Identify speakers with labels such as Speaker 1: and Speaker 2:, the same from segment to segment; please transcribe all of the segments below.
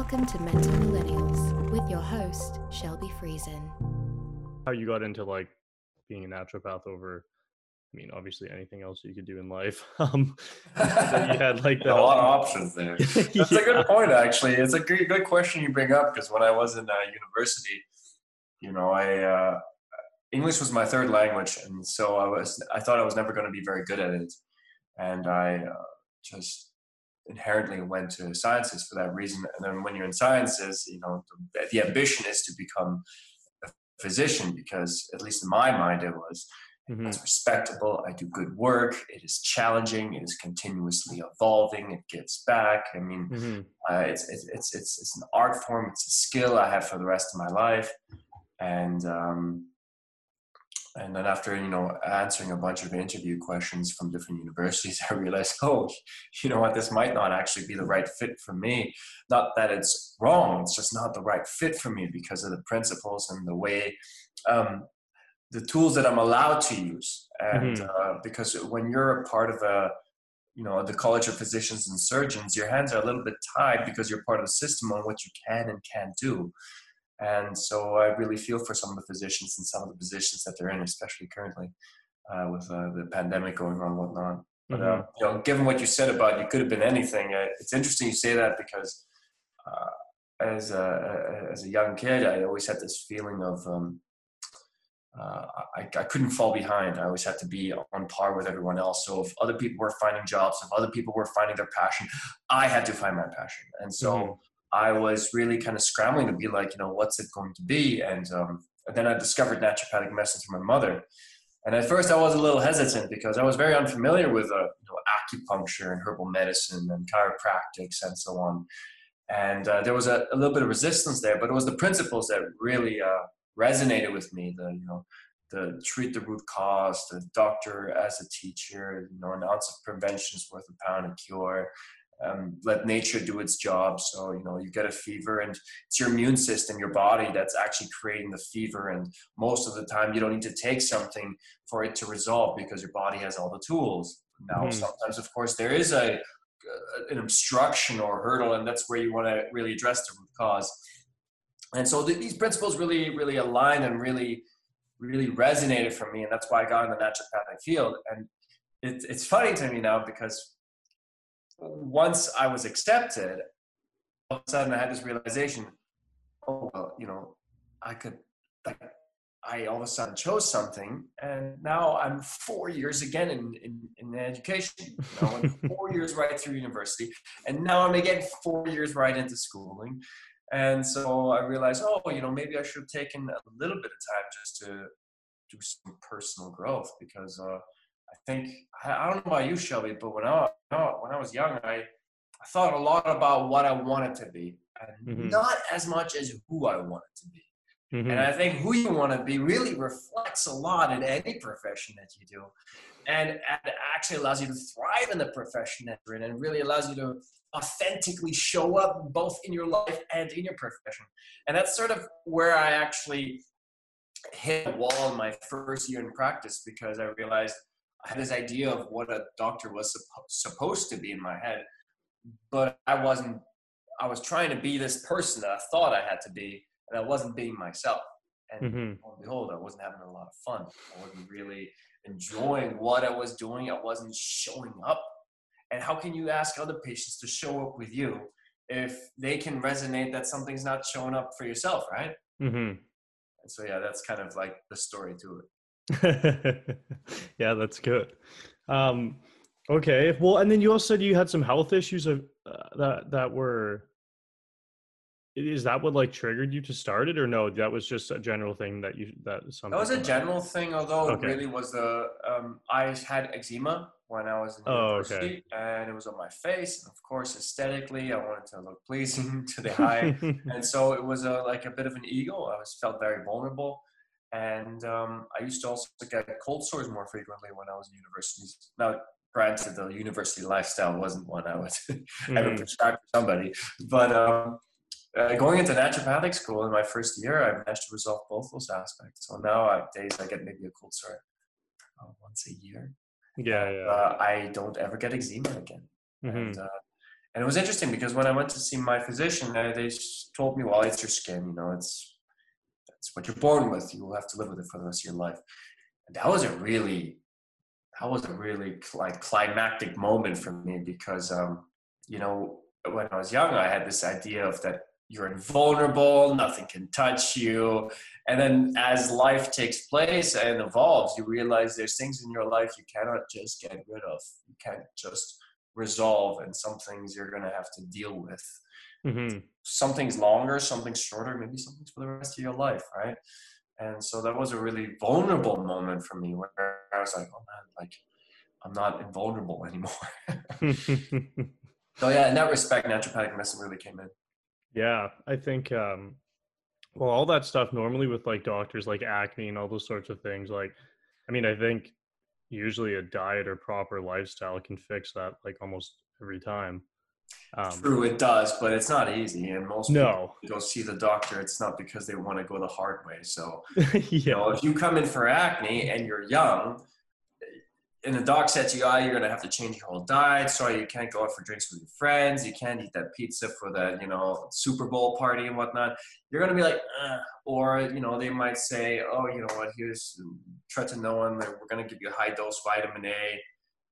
Speaker 1: Welcome to Mental Millennials with your host, Shelby Friesen.
Speaker 2: How you got into like being a naturopath over, I mean, obviously anything else you could do in life. Um, that you had like the
Speaker 3: a lot of options there. That's
Speaker 2: Yeah.
Speaker 3: a good point, actually. It's a good, good question you bring up because when I was in uh, university, you know, I uh, English was my third language, and so I was I thought I was never going to be very good at it, and I uh, just inherently went to sciences for that reason. And then when you're in sciences, you know, the, the ambition is to become a physician because, at least in my mind, it was
Speaker 2: Mhm.
Speaker 3: it's respectable. I do good work. It is challenging. It is continuously evolving. It gives back. I mean,
Speaker 2: Mhm.
Speaker 3: uh, it's, it's it's it's it's an art form. It's a skill I have for the rest of my life, and um, and then after you know answering a bunch of interview questions from different universities, I realized, oh, you know what, this might not actually be the right fit for me. Not that it's wrong. It's just not the right fit for me because of the principles and the way. Um, the tools that I'm allowed to use, and
Speaker 2: Mhm.
Speaker 3: uh, because when you're a part of a you know the college of physicians and surgeons your hands are a little bit tied because you're part of the system on what you can and can't do and so i really feel for some of the physicians and some of the positions that they're in especially currently uh, with uh, the pandemic going on whatnot but uh, you know given what you said about you could have been anything uh, it's interesting you say that because uh, as a as a young kid i always had this feeling of um, uh, I, I couldn't fall behind. I always had to be on par with everyone else. So if other people were finding jobs, if other people were finding their passion, I had to find my passion. And so
Speaker 2: Mhm.
Speaker 3: I was really kind of scrambling to be like, you know, what's it going to be? And, um, then I discovered naturopathic medicine through my mother. And at first I was a little hesitant because I was very unfamiliar with uh, you know, acupuncture and herbal medicine and chiropractics and so on. And uh, there was a, a little bit of resistance there, but it was the principles that really uh, resonated with me. The you know, the treat the root cause, the doctor as a teacher, you know, an ounce of prevention is worth a pound of cure. Um, let nature do its job. So you know, you get a fever, and it's your immune system, your body, that's actually creating the fever. And most of the time, you don't need to take something for it to resolve because your body has all the tools. Now,
Speaker 2: Mhm.
Speaker 3: sometimes, of course, there is a uh, an obstruction or hurdle, and that's where you want to really address the root cause. And so th- these principles really, really aligned and really, really resonated for me, and that's why I got in the naturopathic field. And it, it's funny to me now because once I was accepted, all of a sudden I had this realization: oh well, you know, I could like. I all of a sudden chose something, and now I'm four years again in, in, in education. You know, four years right through university, and now I'm again four years right into schooling. And so I realized, oh, you know, maybe I should have taken a little bit of time just to do some personal growth because uh, I think I, don't know about you, Shelby, but when I when I was young, I I thought a lot about what I wanted to be, and
Speaker 2: Mhm.
Speaker 3: not as much as who I wanted to be.
Speaker 2: Mhm.
Speaker 3: And I think who you want to be really reflects a lot in any profession that you do. And it actually allows you to thrive in the profession that you're in and really allows you to authentically show up both in your life and in your profession. And that's sort of where I actually hit a wall in my first year in practice because I realized I had this idea of what a doctor was suppo- supposed to be in my head, but I wasn't. I was trying to be this person that I thought I had to be, and I wasn't being myself. And
Speaker 2: Mhm.
Speaker 3: lo and behold, I wasn't having a lot of fun. I wasn't really enjoying what I was doing. I wasn't showing up. And how can you ask other patients to show up with you if they can resonate that something's not showing up for yourself, right?
Speaker 2: Mm-hmm.
Speaker 3: And so, yeah, that's kind of like the story to it.
Speaker 2: yeah, that's good. Um, okay. Well, and then you also said you had some health issues of uh, that that were. Is that what like triggered you to start it, or no? That was just a general thing that you that something.
Speaker 3: That was a general thing, although
Speaker 2: Okay.
Speaker 3: it really was the. Um, I had eczema when I was in
Speaker 2: Oh, okay.
Speaker 3: university, and it was on my face. And of course, aesthetically, I wanted to look pleasing to the eye. and so it was a, like a bit of an ego. I was felt very vulnerable, and um, I used to also get cold sores more frequently when I was in university. Now, granted, the university lifestyle wasn't one I would ever
Speaker 2: Mhm.
Speaker 3: prescribe to somebody, but um, uh, going into naturopathic school in my first year, I managed to resolve both those aspects. So now, uh, days I get maybe a cold sore uh, once a year.
Speaker 2: Yeah, yeah.
Speaker 3: Uh, I don't ever get eczema again
Speaker 2: Mhm.
Speaker 3: and uh, And it was interesting because when I went to see my physician, they, they told me, well, it's your skin, you know, it's that's what you're born with. You will have to live with it for the rest of your life. And that was a really, that was a really like climactic moment for me because, um, you know, when I was young, I had this idea of that you're invulnerable, nothing can touch you. And then as life takes place and evolves, you realize there's things in your life you cannot just get rid of. You can't just resolve, and some things you're going to have to deal with. Mm-hmm. Something's longer, something's shorter, maybe something's for the rest of your life, right? And so that was a really vulnerable moment for me where I was like, oh man, like I'm not invulnerable anymore. so yeah, in that respect, naturopathic medicine really came in.
Speaker 2: Yeah, I think um well all that stuff normally with like doctors like acne and all those sorts of things like I mean I think usually a diet or proper lifestyle can fix that like almost every time.
Speaker 3: Um, True, it does, but it's not easy. And most
Speaker 2: no.
Speaker 3: people go see the doctor, it's not because they want to go the hard way. So, yeah. you know, if you come in for acne and you're young, and the doc says you, oh, you're going to have to change your whole diet. Sorry, you can't go out for drinks with your friends. You can't eat that pizza for that, you know, Super Bowl party and whatnot. You're going to be like, or, you know, they might say, oh, you know what, here's tretinoin. We're going to give you a high dose vitamin A,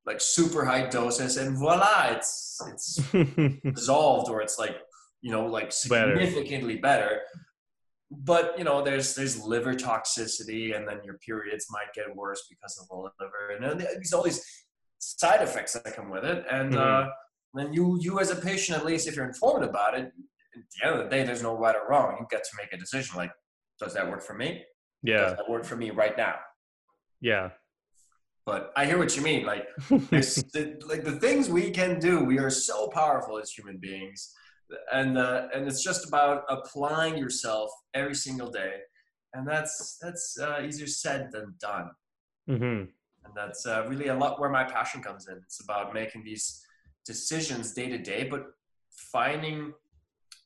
Speaker 3: like super high doses. And voila, it's, it's dissolved or it's like, you know, like significantly better. better but you know there's there's liver toxicity and then your periods might get worse because of the liver and then there's all these side effects that come with it and mm-hmm. uh, then you you as a patient at least if you're informed about it at the end of the day there's no right or wrong you get to make a decision like does that work for me
Speaker 2: yeah
Speaker 3: does that work for me right now
Speaker 2: yeah
Speaker 3: but i hear what you mean like the, like the things we can do we are so powerful as human beings and uh, and it's just about applying yourself every single day, and that's that's uh, easier said than done.
Speaker 2: Mm-hmm.
Speaker 3: And that's uh, really a lot where my passion comes in. It's about making these decisions day to day, but finding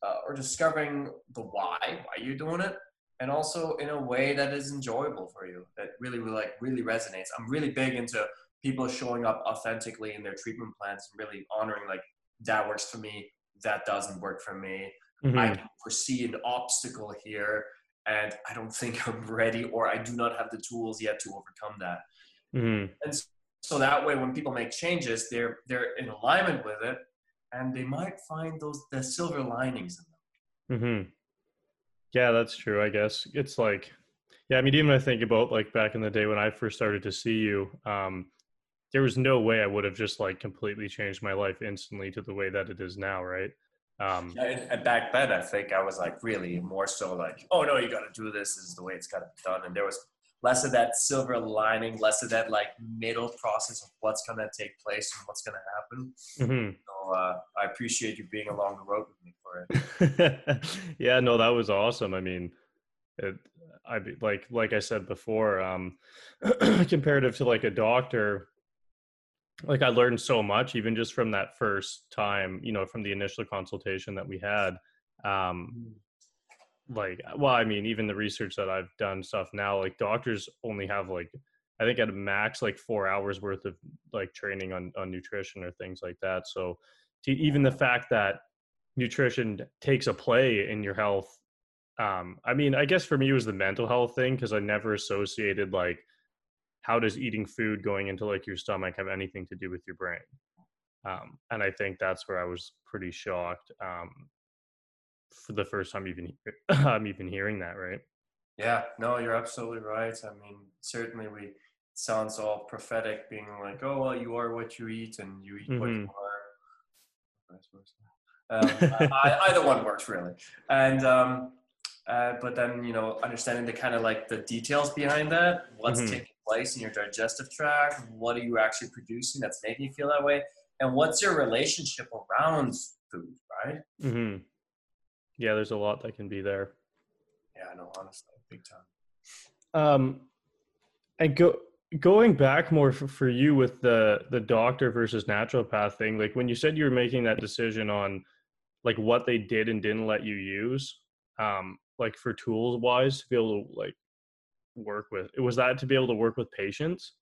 Speaker 3: uh, or discovering the why, why you're doing it, and also in a way that is enjoyable for you, that really, really like really resonates. I'm really big into people showing up authentically in their treatment plans and really honoring like that works for me that doesn't work for me. Mm-hmm. I can foresee an obstacle here and I don't think I'm ready or I do not have the tools yet to overcome that.
Speaker 2: Mm-hmm.
Speaker 3: And so that way when people make changes, they're they're in alignment with it and they might find those the silver linings
Speaker 2: in them. Mm-hmm. Yeah, that's true, I guess. It's like yeah, I mean even I think about like back in the day when I first started to see you, um, there was no way I would have just like completely changed my life instantly to the way that it is now, right?
Speaker 3: Um, yeah, and back then, I think I was like really more so like, oh no, you got to do this. This is the way it's got to be done. And there was less of that silver lining, less of that like middle process of what's going to take place and what's going to happen.
Speaker 2: Mm-hmm.
Speaker 3: So uh, I appreciate you being along the road with me for
Speaker 2: it. yeah, no, that was awesome. I mean, it, I like like I said before, um, comparative to like a doctor, like I learned so much even just from that first time, you know, from the initial consultation that we had. Um, mm. Like, well, I mean, even the research that I've done stuff now, like doctors only have like, I think at a max like four hours worth of like training on on nutrition or things like that. So, to even the fact that nutrition takes a play in your health, um, I mean, I guess for me it was the mental health thing because I never associated like how does eating food going into like your stomach have anything to do with your brain? Um, and I think that's where I was pretty shocked um, for the first time even I'm even hearing that, right?
Speaker 3: Yeah, no, you're absolutely right. I mean, certainly we sounds all prophetic, being like, "Oh, well, you are what you eat, and you eat mm-hmm. what you mm-hmm. are." Um, I, either one works really, and um, uh, but then you know, understanding the kind of like the details behind that, what's mm-hmm. taking place in your digestive tract? What are you actually producing that's making you feel that way? And what's your relationship around food, right?
Speaker 2: Mm-hmm. Yeah, there's a lot that can be there.
Speaker 3: Yeah, I know, honestly, big time.
Speaker 2: Um, and go going back more for, for you with the the doctor versus naturopath thing. Like when you said you were making that decision on like what they did and didn't let you use, um, like for tools wise to be able to like work with? Was that to be able to work with patients?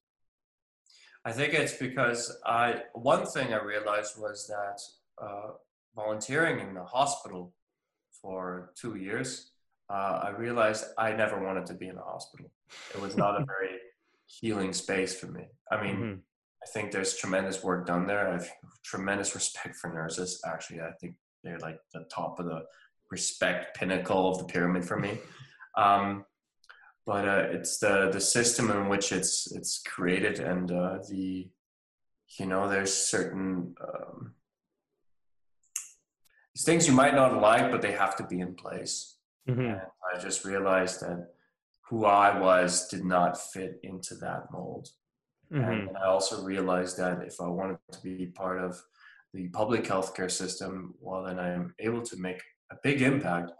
Speaker 3: I think it's because I one thing I realized was that uh, volunteering in the hospital for two years, uh, I realized I never wanted to be in a hospital. It was not a very healing space for me. I mean,
Speaker 2: Mhm.
Speaker 3: I think there's tremendous work done there. I have tremendous respect for nurses. Actually, I think they're like the top of the respect pinnacle of the pyramid for me. Um, but uh, it's the the system in which it's it's created and uh, the you know there's certain um, these things you might not like, but they have to be in place.
Speaker 2: Mhm.
Speaker 3: And I just realized that who I was did not fit into that mold.
Speaker 2: Mhm.
Speaker 3: And I also realized that if I wanted to be part of the public healthcare system, well, then I'm able to make a big impact.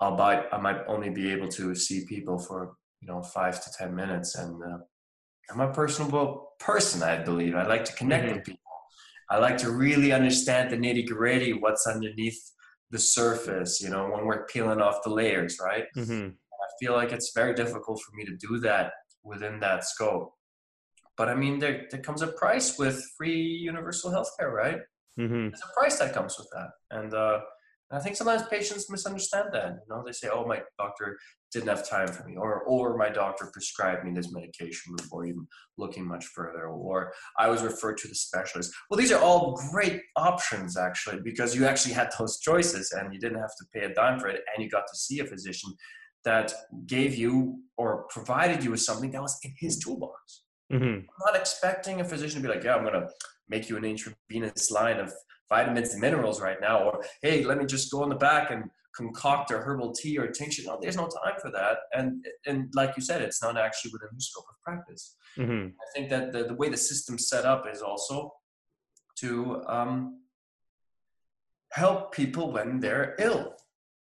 Speaker 3: Albeit I might only be able to see people for you know five to ten minutes, and uh, I'm a personable person. I believe I like to connect
Speaker 2: Mhm.
Speaker 3: with people. I like to really understand the nitty gritty, what's underneath the surface. You know, when we're peeling off the layers, right?
Speaker 2: Mhm.
Speaker 3: I feel like it's very difficult for me to do that within that scope. But I mean, there, there comes a price with free universal healthcare, right?
Speaker 2: Mhm.
Speaker 3: There's a price that comes with that. And, uh, and I think sometimes patients misunderstand that. You know, they say, oh, my doctor didn't have time for me, or, or my doctor prescribed me this medication before even looking much further, or I was referred to the specialist. Well, these are all great options, actually, because you actually had those choices and you didn't have to pay a dime for it, and you got to see a physician that gave you or provided you with something that was in his toolbox.
Speaker 2: Mhm.
Speaker 3: I'm not expecting a physician to be like, yeah, I'm going to make you an intravenous line of vitamins and minerals right now. Or, hey, let me just go in the back and concoct a herbal tea or tincture. No, there's no time for that. And, and like you said, it's not actually within the scope of practice.
Speaker 2: Mhm.
Speaker 3: I think that the, the way the system's set up is also to um, help people when they're ill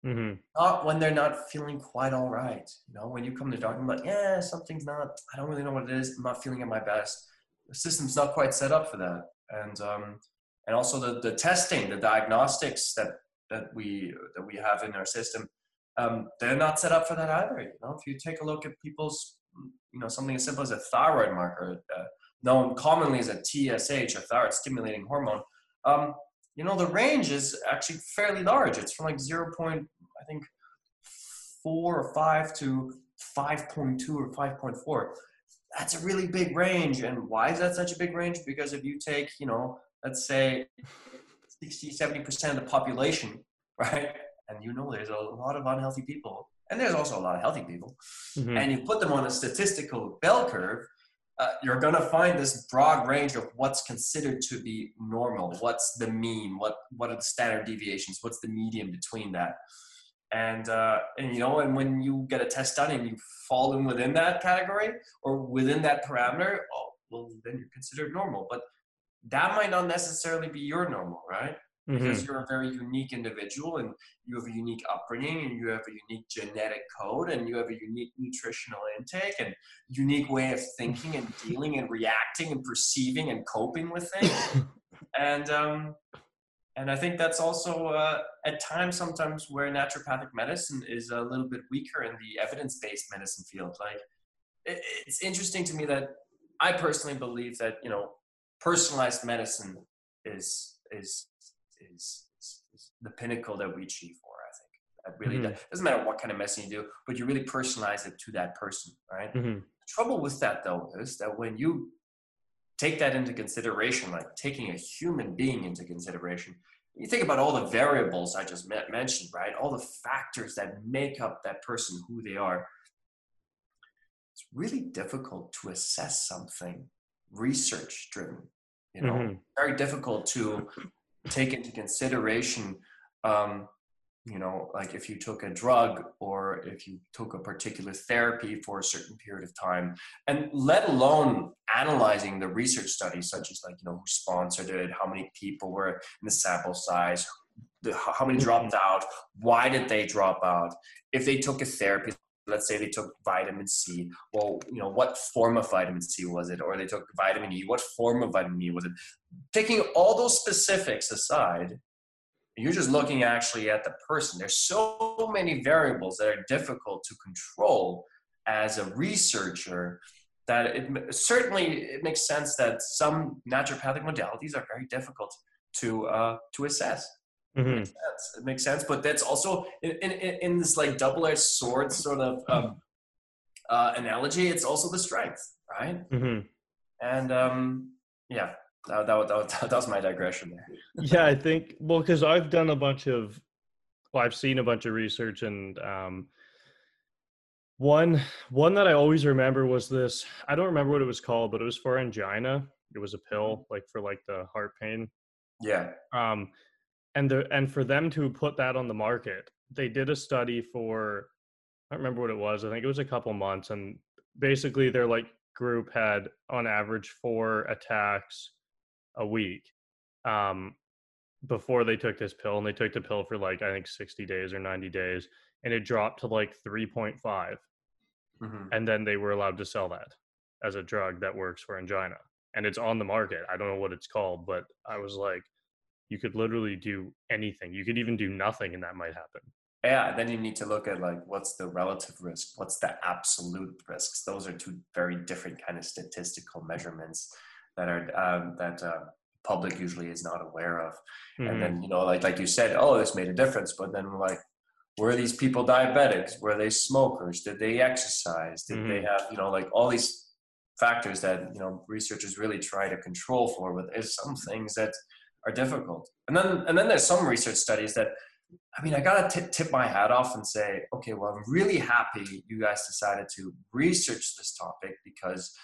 Speaker 2: Mhm.
Speaker 3: not when they're not feeling quite all right. You know, when you come to the doctor, I'm like, yeah, something's not, I don't really know what it is. I'm not feeling at my best. The system's not quite set up for that. And, um, and also the, the testing, the diagnostics that, that we, that we have in our system, um, they're not set up for that either. You know, if you take a look at people's, you know, something as simple as a thyroid marker, uh, known commonly as a TSH, a thyroid stimulating hormone, um, you know, the range is actually fairly large. It's from like 0. Point, I think, four or five to 5.2 or 5.4. That's a really big range. And why is that such a big range? Because if you take, you know, let's say 60, 70% of the population, right? And you know there's a lot of unhealthy people, and there's also a lot of healthy people,
Speaker 2: Mhm.
Speaker 3: and you put them on a statistical bell curve, uh, you're going to find this broad range of what's considered to be normal. What's the mean? What what are the standard deviations? What's the median between that? And uh, and you know, and when you get a test done and you fall in within that category or within that parameter, oh, well, then you're considered normal. But that might not necessarily be your normal, right? because
Speaker 2: Mhm.
Speaker 3: you're a very unique individual and you have a unique upbringing and you have a unique genetic code and you have a unique nutritional intake and unique way of thinking and dealing and reacting and perceiving and coping with things and um, and I think that's also uh, at times sometimes where naturopathic medicine is a little bit weaker in the evidence-based medicine field. Like it, it's interesting to me that I personally believe that you know personalized medicine is is is, is the pinnacle that we achieve for. I think that really
Speaker 2: Mhm.
Speaker 3: does, doesn't matter what kind of medicine you do, but you really personalize it to that person, right?
Speaker 2: Mhm.
Speaker 3: The trouble with that though is that when you take that into consideration, like taking a human being into consideration, you think about all the variables I just me- mentioned, right? All the factors that make up that person who they are. It's really difficult to assess something research driven, you know,
Speaker 2: Mhm.
Speaker 3: very difficult to take into consideration um, you know like if you took a drug or if you took a particular therapy for a certain period of time and let alone analyzing the research studies such as like you know who sponsored it how many people were in the sample size the, how many dropped out why did they drop out? If they took a therapy let's say they took vitamin c well you know what form of vitamin c was it or they took vitamin e what form of vitamin e was it taking all those specifics aside you're just looking actually at the person. There's so many variables that are difficult to control as a researcher that it certainly it makes sense that some naturopathic modalities are very difficult to uh, to assess. It
Speaker 2: Mhm.
Speaker 3: makes sense. It makes sense, but that's also in, in, in this like double-edged sword sort of um, uh, analogy. It's also the strength, right?
Speaker 2: Mhm.
Speaker 3: And um, yeah, that, that, that, that was my digression there.
Speaker 2: yeah i think well because i've done a bunch of well i've seen a bunch of research and um one one that i always remember was this i don't remember what it was called but it was for angina it was a pill like for like the heart pain
Speaker 3: Yeah.
Speaker 2: um and the and for them to put that on the market they did a study for i don't remember what it was i think it was a couple months and basically their like group had on average four attacks a week um before they took this pill and they took the pill for like i think 60 days or 90 days and it dropped to like 3.5
Speaker 3: hmm
Speaker 2: and then they were allowed to sell that as a drug that works for angina and it's on the market. I don't know what it's called but i was like you could literally do anything you could even do nothing and that might happen
Speaker 3: Yeah, then you need to look at like what's the relative risk, what's the absolute risks. Those are two very different kind of statistical measurements that are um, that uh, public usually is not aware of. And
Speaker 2: Mhm.
Speaker 3: then you know, like like you said, oh, this made a difference. But then like, were these people diabetics? Were they smokers? Did they exercise? Did they have you know like all these factors that you know researchers really try to control for? But there's some things that are difficult. And then and then there's some research studies that I mean, I gotta tip, tip my hat off and say, okay, well, I'm really happy you guys decided to research this topic because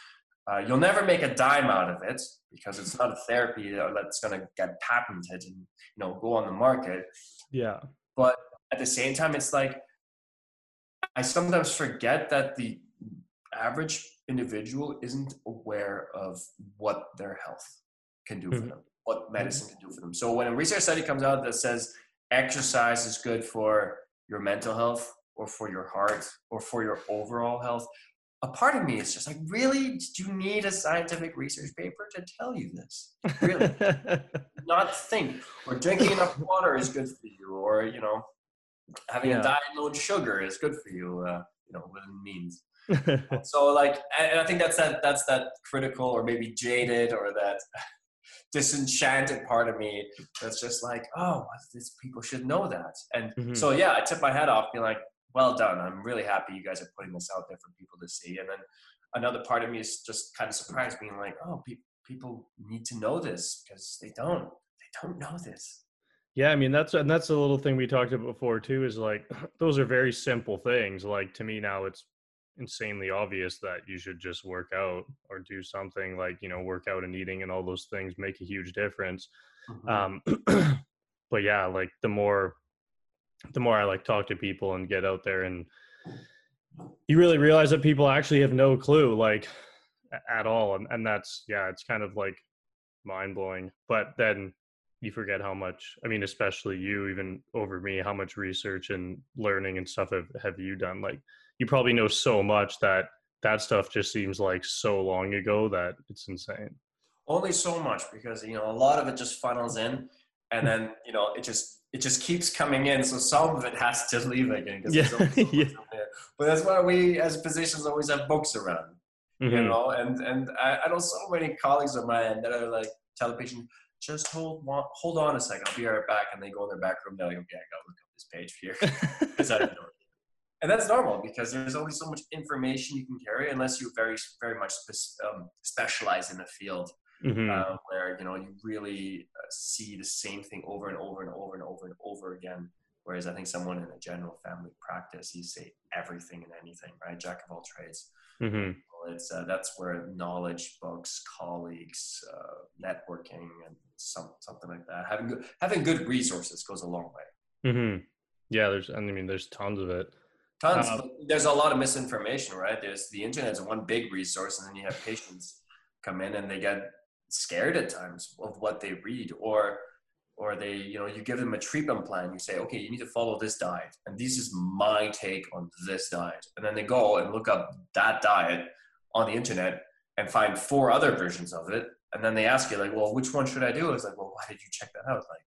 Speaker 3: uh, you'll never make a dime out of it because it's not a therapy that's gonna get patented and you know go on the market.
Speaker 2: yeah
Speaker 3: But at the same time, it's like I sometimes forget that the average individual isn't aware of what their health can do for
Speaker 2: Mhm.
Speaker 3: them, what medicine can do for them. So when a research study comes out that says exercise is good for your mental health or for your heart or for your overall health, a part of me is just like, really? Do you need a scientific research paper to tell you this? Really? Not think. Or drinking enough water is good for you, or you know, having
Speaker 2: Yeah.
Speaker 3: a diet low in sugar is good for you. Uh, you know, within means. So like, and I think that's that that's that critical or maybe jaded or that disenchanted part of me that's just like, oh, this people should know that. And
Speaker 2: Mhm.
Speaker 3: so yeah, I tip my hat off, being like, well done. I'm really happy you guys are putting this out there for people to see. And then another part of me is just kind of surprised, being like, oh, pe- people need to know this because they don't. They don't know this.
Speaker 2: Yeah, I mean that's and that's a little thing we talked about before too. Is like those are very simple things. Like to me now, it's insanely obvious that you should just work out or do something like you know work out and eating and all those things make a huge difference. Um, but yeah, like the more the more I like talk to people and get out there and you really realize that people actually have no clue like at all and, and that's yeah it's kind of like mind blowing but then you forget how much i mean especially you even over me how much research and learning and stuff have, have you done like you probably know so much that that stuff just seems like so long ago that it's insane.
Speaker 3: Only so much because you know a lot of it just funnels in and then you know it just it just keeps coming in. So some of it has to leave again
Speaker 2: Yeah, yeah.
Speaker 3: but that's why we as physicians always have books around you
Speaker 2: Mhm.
Speaker 3: know and and I, I know so many colleagues of mine that are like tell the patient just hold on hold on a second. I'll be right back. And they go in their back room they're like okay i gotta look up this page here. Because I don't know. And that's normal because there's only so much information you can carry unless you very, very much spe- um, specialize in a field
Speaker 2: Mhm.
Speaker 3: uh, where you know you really uh, see the same thing over and over and over and over and over again. Whereas I think someone in a general family practice, you say everything and anything, right? Jack of all trades.
Speaker 2: Mhm.
Speaker 3: Well, it's uh, that's where knowledge, books, colleagues, uh, networking, and some something like that. Having good, having good resources goes a long way.
Speaker 2: Mhm. yeah there's i mean there's tons of it
Speaker 3: Tons.
Speaker 2: Um,
Speaker 3: there's a lot of misinformation, right? There's the internet's one big resource, and then you have patients come in and they get scared at times of what they read, or or they, you know, you give them a treatment plan. You say, okay, you need to follow this diet, and this is my take on this diet, and then they go and look up that diet on the internet and find four other versions of it, and then they ask you like, well, which one should I do? It's like, well, why did you check that out? Like,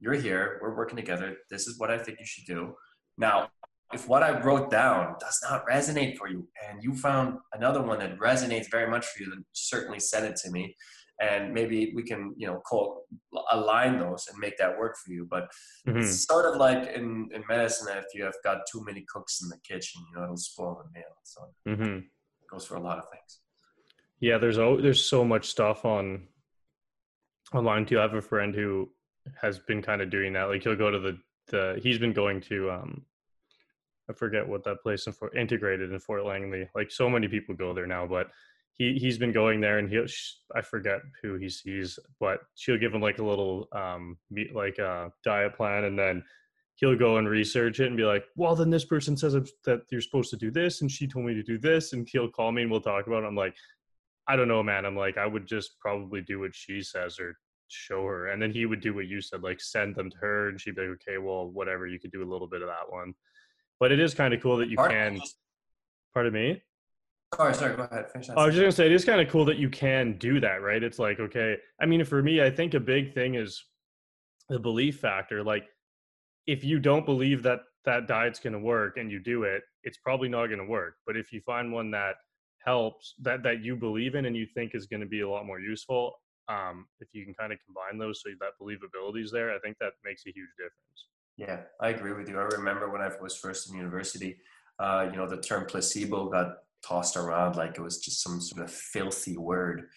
Speaker 3: you're here, we're working together. This is what I think you should do. Now, if what I wrote down does not resonate for you and you found another one that resonates very much for you, then certainly send it to me. and maybe we can you know call, align those and make that work for you but
Speaker 2: Mhm.
Speaker 3: it's sort of like in, in medicine if you have got too many cooks in the kitchen you know it'll spoil the meal so it
Speaker 2: Mhm.
Speaker 3: goes for a lot of things
Speaker 2: Yeah, there's oh, there's so much stuff on online too. I have a friend who has been kind of doing that. Like he'll go to the the he's been going to um I forget what that place in Fort integrated in Fort Langley. Like so many people go there now, but he he's been going there and he'll I forget who he sees, but she'll give him like a little um meat like a diet plan and then he'll go and research it and be like, well, then this person says that you're supposed to do this, and she told me to do this, and he'll call me and we'll talk about it. I'm like, I don't know, man. I'm like, I would just probably do what she says or show her, and then he would do what you said, like send them to her, and she'd be like, okay, well, whatever, you could do a little bit of that one. But it is kind of cool that you
Speaker 3: Pardon?
Speaker 2: can. Pardon me.
Speaker 3: sorry sorry go ahead finish that
Speaker 2: I was just gonna say it is kind of cool that you can do that, right? It's like okay. I mean, for me, I think a big thing is the belief factor. Like, if you don't believe that that diet's gonna work and you do it, it's probably not gonna work. But if you find one that helps, that that you believe in and you think is gonna be a lot more useful, um, if you can kind of combine those so that believability is there, I think that makes a huge difference.
Speaker 3: Yeah, I agree with you. I remember when I was first in university, uh, you know, the term placebo got tossed around like it was just some sort of filthy word.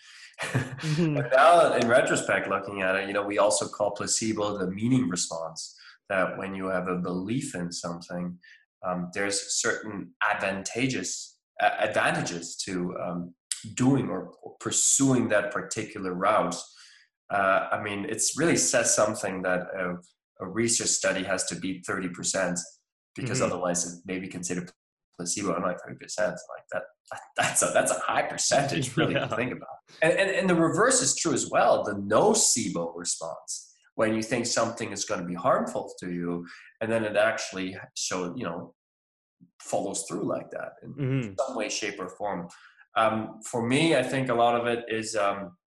Speaker 3: but now, in retrospect, looking at it, you know, we also call placebo the meaning response. That when you have a belief in something, um, there's certain advantageous a- advantages to um, doing or, or pursuing that particular route. Uh, I mean, it's really says something that a, research study has to beat 30% because
Speaker 2: Mhm.
Speaker 3: otherwise it may be considered placebo. I'm like 30%, like that, that's a, that's a high percentage really
Speaker 2: Yeah.
Speaker 3: to think about. And, and, and the reverse is true as well. The nocebo response, when you think something is going to be harmful to you, and then it actually show, you know, follows through like that in
Speaker 2: Mhm.
Speaker 3: some way, shape, or form. Um, for me, I think a lot of it is um,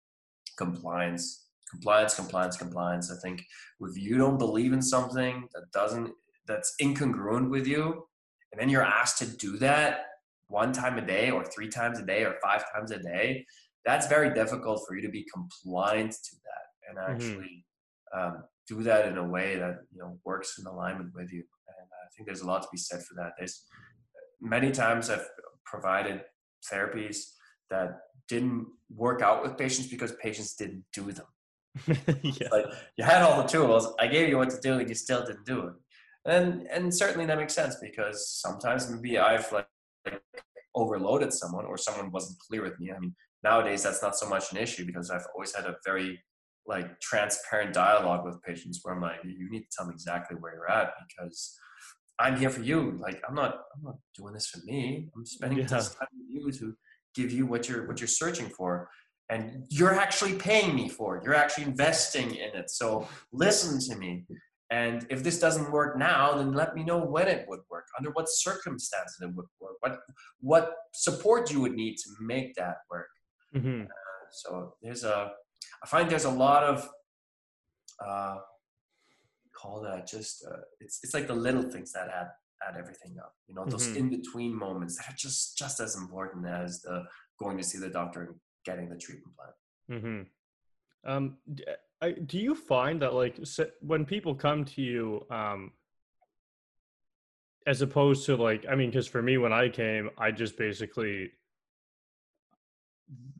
Speaker 3: compliance, compliance, compliance, compliance. I think if you don't believe in something that doesn't, that's incongruent with you, and then you're asked to do that one time a day, or three times a day, or five times a day, that's very difficult for you to be compliant to that and
Speaker 2: Mhm.
Speaker 3: actually um, do that in a way that you know works in alignment with you. And I think there's a lot to be said for that. There's many times I've provided therapies that didn't work out with patients because patients didn't do them.
Speaker 2: yeah.
Speaker 3: Like you had all the tools, I gave you what to do, and you still didn't do it. And and certainly that makes sense because sometimes maybe I've like, like overloaded someone or someone wasn't clear with me. I mean, nowadays that's not so much an issue because I've always had a very like transparent dialogue with patients where I'm like, you need to tell me exactly where you're at because I'm here for you. Like I'm not I'm not doing this for me. I'm spending
Speaker 2: Yeah.
Speaker 3: this time with you to give you what you're what you're searching for. And you're actually paying me for it. You're actually investing in it. So listen to me. And if this doesn't work now, then let me know when it would work, under what circumstances it would work, what what support you would need to make that work.
Speaker 2: Mhm.
Speaker 3: So there's a, I find there's a lot of, uh, call that just, uh, it's it's like the little things that add add everything up. You know, those
Speaker 2: Mhm.
Speaker 3: in between moments that are just just as important as the going to see the doctor and getting the treatment plan.
Speaker 2: Mm-hmm. Um, I, do you find that like when people come to you, um, as opposed to like, I mean, because for me when I came, I just basically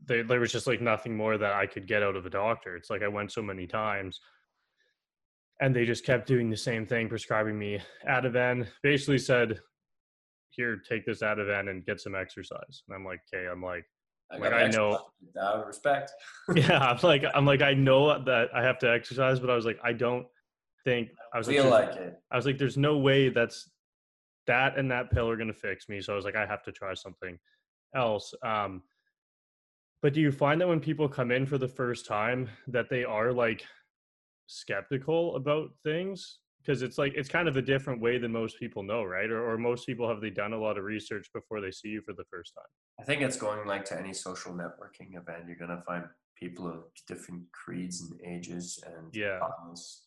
Speaker 2: there there was just like nothing more that I could get out of a doctor. It's like I went so many times, and they just kept doing the same thing, prescribing me Ativan. Basically said, "Here, take this Ativan and get some exercise." And I'm like, "Okay." I'm like.
Speaker 3: I,
Speaker 2: Like, I know-
Speaker 3: stuff with that, out of respect.
Speaker 2: yeah i'm like i'm like i know that i have to exercise but i was like i don't think i was like,
Speaker 3: feel
Speaker 2: there's-
Speaker 3: like it.
Speaker 2: i was like there's no way that's that and that pill are going to fix me so i was like i have to try something else um but do you find that when people come in for the first time that they are like skeptical about things because it's like it's kind of a different way than most people know right or, or most people have they done a lot of research before they see you for the first time
Speaker 3: I think it's going like to any social networking event. You're gonna find people of different creeds and ages and
Speaker 2: Yeah.
Speaker 3: styles.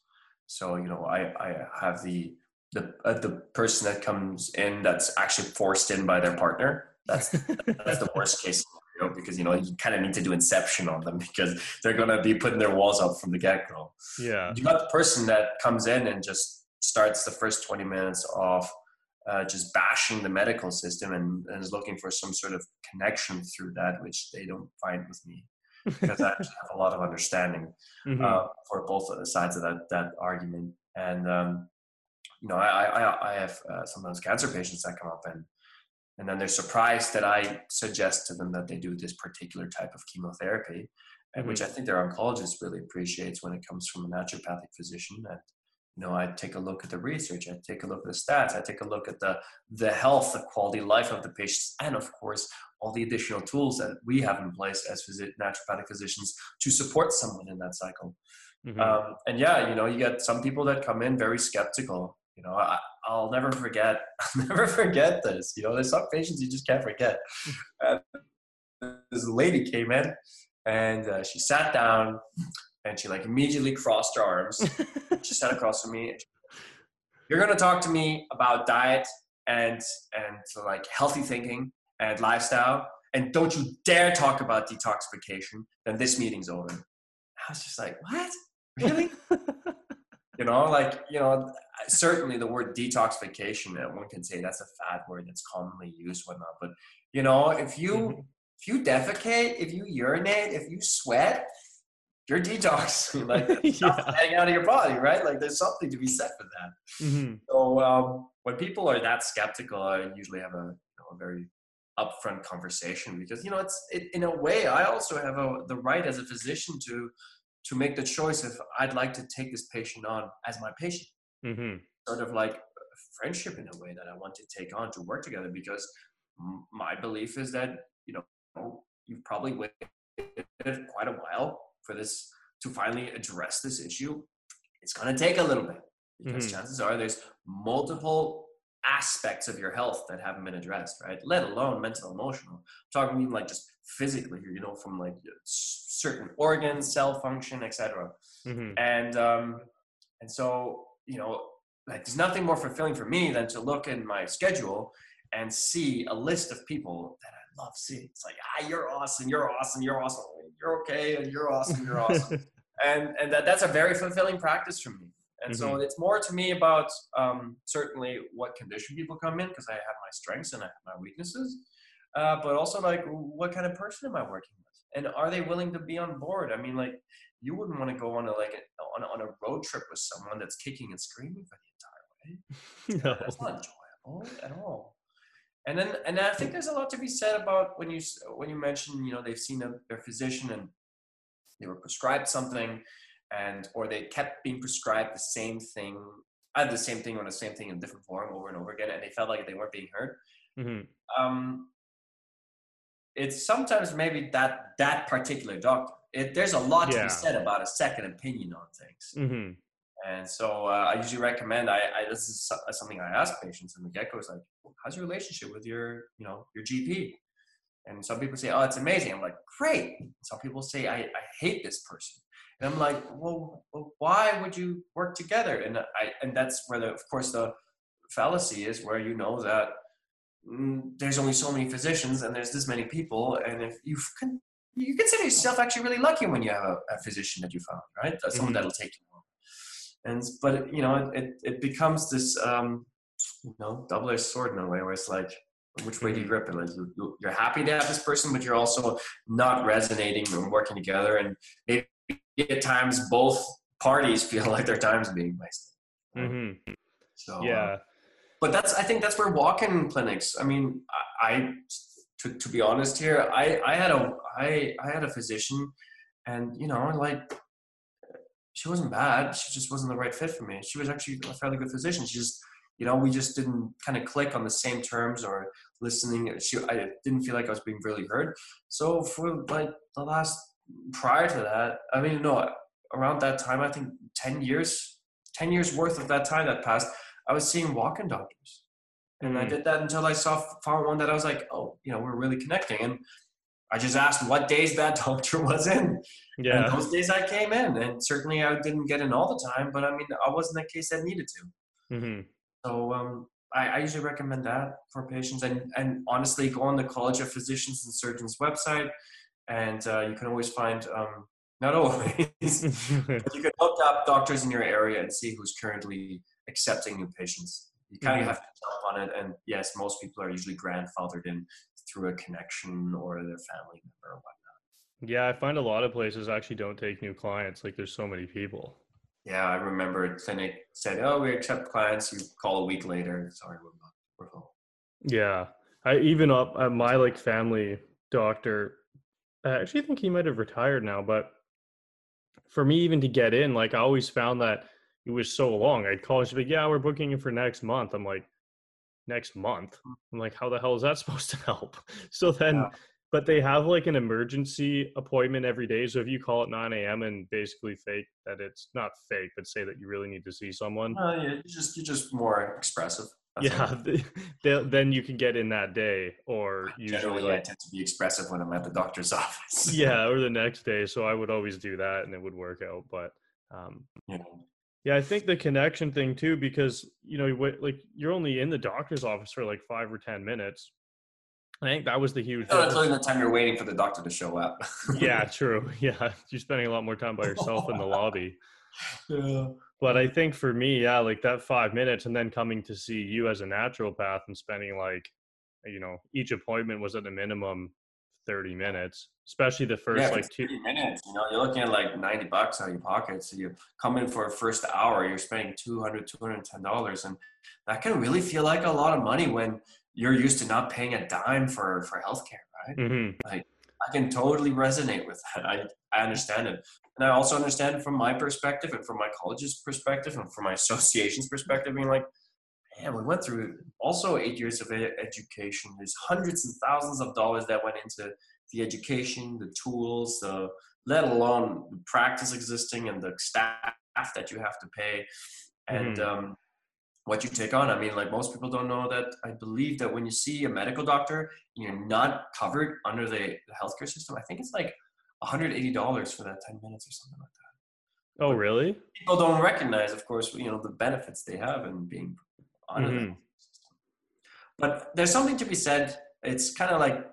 Speaker 3: So you know, I I have the the uh, the person that comes in that's actually forced in by their partner. that's that's the worst case scenario because you know you kind of need to do inception on them because they're gonna be putting their walls up from the get go.
Speaker 2: Yeah.
Speaker 3: You got the person that comes in and just starts the first 20 minutes off uh, just bashing the medical system and, and, is looking for some sort of connection through that, which they don't find with me because I actually have a lot of understanding mm-hmm. uh, for both sides of that that argument. And um, you know, I I, I have uh, sometimes cancer patients that come up and and then they're surprised that I suggest to them that they do this particular type of chemotherapy, mm-hmm. which I think their oncologist really appreciates when it comes from a naturopathic physician. And you know, I take a look at the research, I take a look at the stats, I take a look at the the health, the quality of life of the patients, and of course, all the additional tools that we have in place as phys- naturopathic physicians to support someone in that cycle. Mm-hmm. Um, and yeah, you know, you get some people that come in very skeptical. You know, I, will never forget, I'll never forget this. You know, there's some patients you just can't forget. Uh, this lady came in and uh, she sat down and she like immediately crossed her arms. she sat across from me. You're gonna talk to me about diet and and like healthy thinking and lifestyle, and don't you dare talk about detoxification. Then this meeting's over. I was just like, what? Really? you know, like you know, certainly the word detoxification. Uh, one can say that's a fad word that's commonly used, whatnot. But you know, if you mm-hmm. if you defecate, if you urinate, if you sweat, you're detoxing, like yeah. hang out of your body, right? Like there's something to be said for that. Mm-hmm. So um, when people are that skeptical, I usually have a, you know, a very upfront conversation because you know it's it, in a way I also have a, the right as a physician to to make the choice if I'd like to take this patient on as my patient, mm-hmm. sort of like friendship in a way that I want to take on to work together because my belief is that you know you've probably waited quite a while for this to finally address this issue, it's going to take a little bit because mm-hmm. chances are there's multiple aspects of your health that haven't been addressed, right? Let alone mental, emotional. I'm talking even like just physically here, you know, from like certain organs, cell function, etc. Mm-hmm. And um, and so you know, like there's nothing more fulfilling for me than to look in my schedule and see a list of people that I love seeing. It's like, ah, you're awesome, you're awesome, you're awesome. You're okay and you're awesome you're awesome. And and that, that's a very fulfilling practice for me. And mm-hmm. so it's more to me about um, certainly what condition people come in because i have my strengths and i have my weaknesses uh, but also like what kind of person am i working with? And are they willing to be on board? I mean like you wouldn't want to go on a like a, on, a, on a road trip with someone that's kicking and screaming for the entire way no. that's not enjoyable at all and then and I think there's a lot to be said about when you when you mention you know they've seen a, their physician and they were prescribed something and or they kept being prescribed the same thing I had the same thing on the same thing in a different form over and over again and they felt like they weren't being heard mm-hmm. um, it's sometimes maybe that that particular doctor it, there's a lot yeah. to be said about a second opinion on things mm-hmm. And so uh, I usually recommend. I, I, this is something I ask patients in the get go. Is like, how's your relationship with your you know your GP? And some people say, oh, it's amazing. I'm like, great. Some people say, I, I hate this person. And I'm like, well, well, why would you work together? And I and that's where the of course the fallacy is where you know that there's only so many physicians and there's this many people, and if you can you consider yourself actually really lucky when you have a, a physician that you found, right? Someone mm-hmm. that'll take you home. and but you know it it becomes this um, you know double-edged sword in a way where it's like which way do you mm-hmm. grip it like you, you're happy to have this person but you're also not resonating and working together and maybe at times both parties feel like their time's being wasted mm-hmm. so yeah uh, but that's i think that's where walk-in clinics i mean i, I to, to be honest here i i had a i i had a physician and you know like she wasn't bad. She just wasn't the right fit for me. She was actually a fairly good physician. She just, you know, we just didn't kind of click on the same terms or listening. She, I didn't feel like I was being really heard. So for like the last, prior to that, I mean, no, around that time, I think 10 years, 10 years worth of that time that passed, I was seeing walk-in doctors. And mm. I did that until I saw found one that I was like, oh, you know, we're really connecting. And I just asked what days that doctor was in. Yeah. And those days I came in, and certainly I didn't get in all the time, but I mean, I wasn't the case that needed to. Mm-hmm. So, um, I, I usually recommend that for patients. And and honestly, go on the College of Physicians and Surgeons website, and uh, you can always find. Um, not always, but you can look up doctors in your area and see who's currently accepting new patients. You kind of
Speaker 2: Mhm.
Speaker 3: have to jump on it, and yes, most people are usually grandfathered in through a connection or their family member or whatnot.
Speaker 2: yeah, I find a lot of places actually don't take new clients. Like there's so many people.
Speaker 3: Yeah, I remember a clinic said, "Oh, we accept clients." You call a week later, sorry, we're not, we're full.
Speaker 2: Yeah, I even up at my like family doctor. I actually think he might have retired now, but for me even to get in, like I always found that it was so long. I'd call and she'd be like, "Yeah, we're booking it for next month." I'm like, "Next month?" I'm like, "How the hell is that supposed to help?" So then,
Speaker 3: Yeah.
Speaker 2: but they have like an emergency appointment every day. So if you call at 9 a.m. and basically fake that it's not fake, but say that you really need to see someone,
Speaker 3: Well, yeah, you're just you're just more expressive. That's
Speaker 2: yeah, th- they- then you can get in that day or usually
Speaker 3: Generally, I tend to be expressive when I'm at the doctor's office.
Speaker 2: yeah or the next day so i would always do that and it would work out but um
Speaker 3: you know.
Speaker 2: Yeah i think the connection thing too because you know like you're only in the doctor's office for like five or ten minutes i think that was the huge difference.
Speaker 3: including the time you're waiting for the doctor to show up.
Speaker 2: yeah true yeah you're spending a lot more time by yourself in the lobby
Speaker 3: yeah.
Speaker 2: but i think for me yeah like that five minutes and then coming to see you as a naturopath and spending like you know each appointment was at a minimum 30 minutes especially the first
Speaker 3: yeah,
Speaker 2: like two
Speaker 3: minutes. You know, you're looking at like 90 bucks out of your pocket. So you come in for a first hour, you're spending 200 $210. And that can really feel like a lot of money when you're used to not paying a dime for, for healthcare, right?
Speaker 2: Mhm.
Speaker 3: I can totally resonate with that. I, I understand it. And I also understand it from my perspective and from my college's perspective and from my association's perspective, being like, man, we went through also eight years of education. There's hundreds and thousands of dollars that went into the education, the tools, the let alone the practice existing and the staff that you have to pay. And um, what you take on. I mean, like most people don't know that. I believe that when you see a medical doctor, you're not covered under the, the healthcare system. I think it's like $180 for that 10 minutes or something like that.
Speaker 2: oh really
Speaker 3: People don't recognize, of course, you know, the benefits they have in being
Speaker 2: Mhm.
Speaker 3: healthcare. But there's something to be said. It's kind of like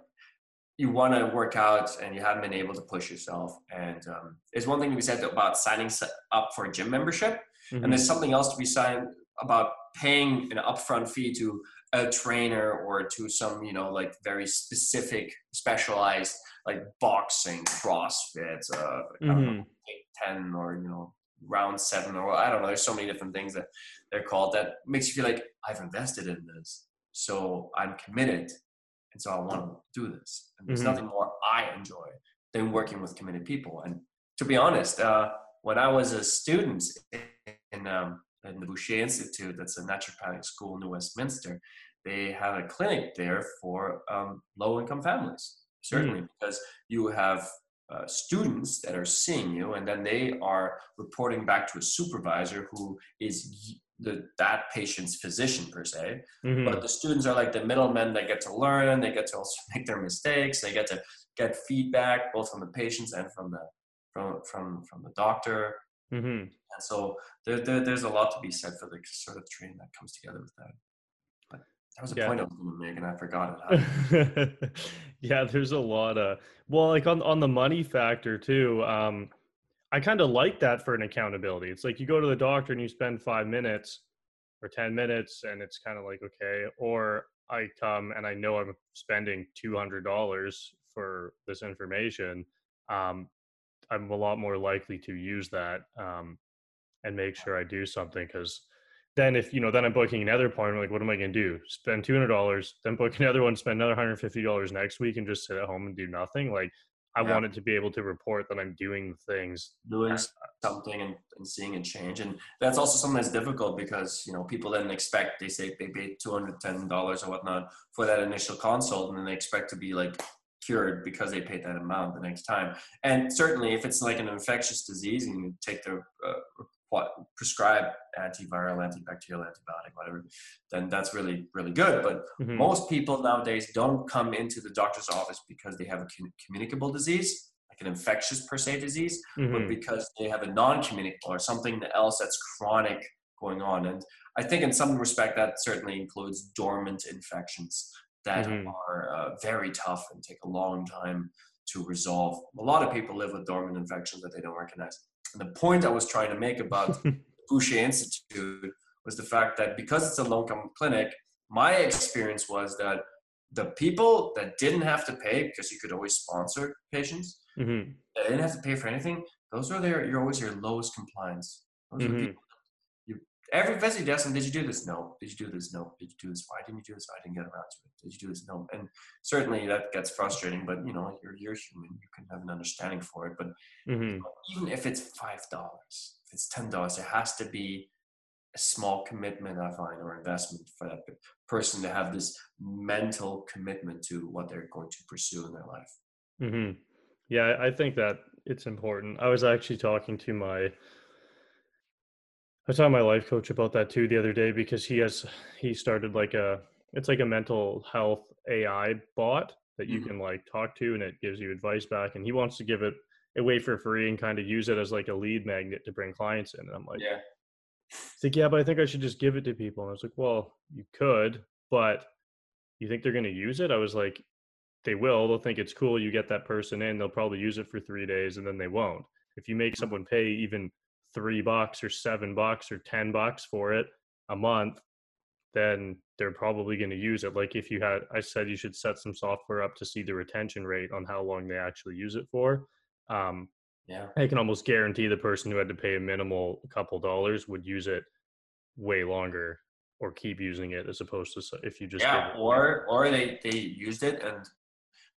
Speaker 3: you want to work out and you haven't been able to push yourself. And um, there's one thing to be said about signing up for a gym membership.
Speaker 2: Mhm.
Speaker 3: And there's something else to be signed about paying an upfront fee to a trainer or to some, you know, like very specific, specialized, like boxing, CrossFit, uh, I don't know,
Speaker 2: Mhm.
Speaker 3: 10 or, you know, round seven or I don't know. There's so many different things that they're called that makes you feel like I've invested in this. So I'm committed. And so I want to do this. And there's
Speaker 2: Mhm.
Speaker 3: nothing more I enjoy than working with committed people. And to be honest, uh, when I was a student in, um, in the Boucher Institute, that's a naturopathic school in New Westminster, they have a clinic there for um, low income families, certainly, because you have uh, students that are seeing you and then they are reporting back to a supervisor who is the, that patient's physician per se
Speaker 2: Mhm.
Speaker 3: but the students are like the middlemen that get to learn they get to also make their mistakes they get to get feedback both from the patients and from the from from from the doctor
Speaker 2: Mhm.
Speaker 3: and so there, there, there's a lot to be said for the sort of training that comes together with that that was a
Speaker 2: Yeah.
Speaker 3: point i was going to make and i forgot it
Speaker 2: yeah, there's a lot of well, like on on the money factor too. Um, I kind of like that for an accountability. It's like you go to the doctor and you spend five minutes or ten minutes, and it's kind of like okay. Or I come and I know I'm spending two hundred dollars for this information. Um, I'm a lot more likely to use that um, and make sure I do something because then if you know then i'm booking another appointment like what am i going to do? Spend $200 then book another one spend another $150 next week and just sit at home and do nothing? Like i
Speaker 3: Yeah.
Speaker 2: wanted to be able to report that i'm doing things.
Speaker 3: Doing something and, and seeing a change and that's also something that's difficult because you know people then expect they say they pay $210 or whatnot for that initial consult and then they expect to be like cured because they paid that amount the next time. And certainly if it's like an infectious disease and you take the uh, what prescribed antiviral antibacterial antibiotic whatever then that's really really good but
Speaker 2: Mhm.
Speaker 3: most people nowadays don't come into the doctor's office because they have a communicable disease like an infectious per se disease but
Speaker 2: Mhm.
Speaker 3: because they have a non-communicable or something else that's chronic going on. And I think in some respect that certainly includes dormant infections that
Speaker 2: Mhm.
Speaker 3: are uh, very tough and take a long time to resolve. A lot of people live with dormant infections that they don't recognize. And the point I was trying to make about Boucher Institute was the fact that because it's a low income clinic, my experience was that the people that didn't have to pay because you could always sponsor patients,
Speaker 2: hmm
Speaker 3: that didn't have to pay for anything, those are their you're always your lowest compliance. Those are the
Speaker 2: Mhm.
Speaker 3: people every visit you ask them, did you do this? No. Did you do this? No. Did you do this? Why didn't you do this? I didn't you get around to it. Did you do this? No. And certainly that gets frustrating, but you know, you're you're human. You can have an understanding for it. But
Speaker 2: hmm
Speaker 3: even if it's five dollars, if it's ten dollars, it has to be a small commitment I find or investment for that person to have this mental commitment to what they're going to pursue in their life.
Speaker 2: hmm Yeah, I think that it's important. I was actually talking to my I was talking to my life coach about that too the other day because he has he started like a it's like a mental health AI bot that you
Speaker 3: Mhm.
Speaker 2: can like talk to and it gives you advice back and he wants to give it away for free and kind of use it as like a lead magnet to bring clients in. And I'm like,
Speaker 3: Yeah.
Speaker 2: He's like, yeah, but I think I should just give it to people. And I was like, well, you could, but you think they're going to use it? I was like, they will. They'll think it's cool. You get that person in, they'll probably use it for three days and then they won't. If you make someone pay even three bucks or seven bucks or 10 bucks for it a month, then they're probably going to use it. Like if you had, I said you should set some software up to see the retention rate on how long they actually use it for. Um,
Speaker 3: Yeah.
Speaker 2: I can almost guarantee the person who had to pay a minimal couple dollars would use it way longer or keep using it as opposed to if you just
Speaker 3: yeah or or they they used it and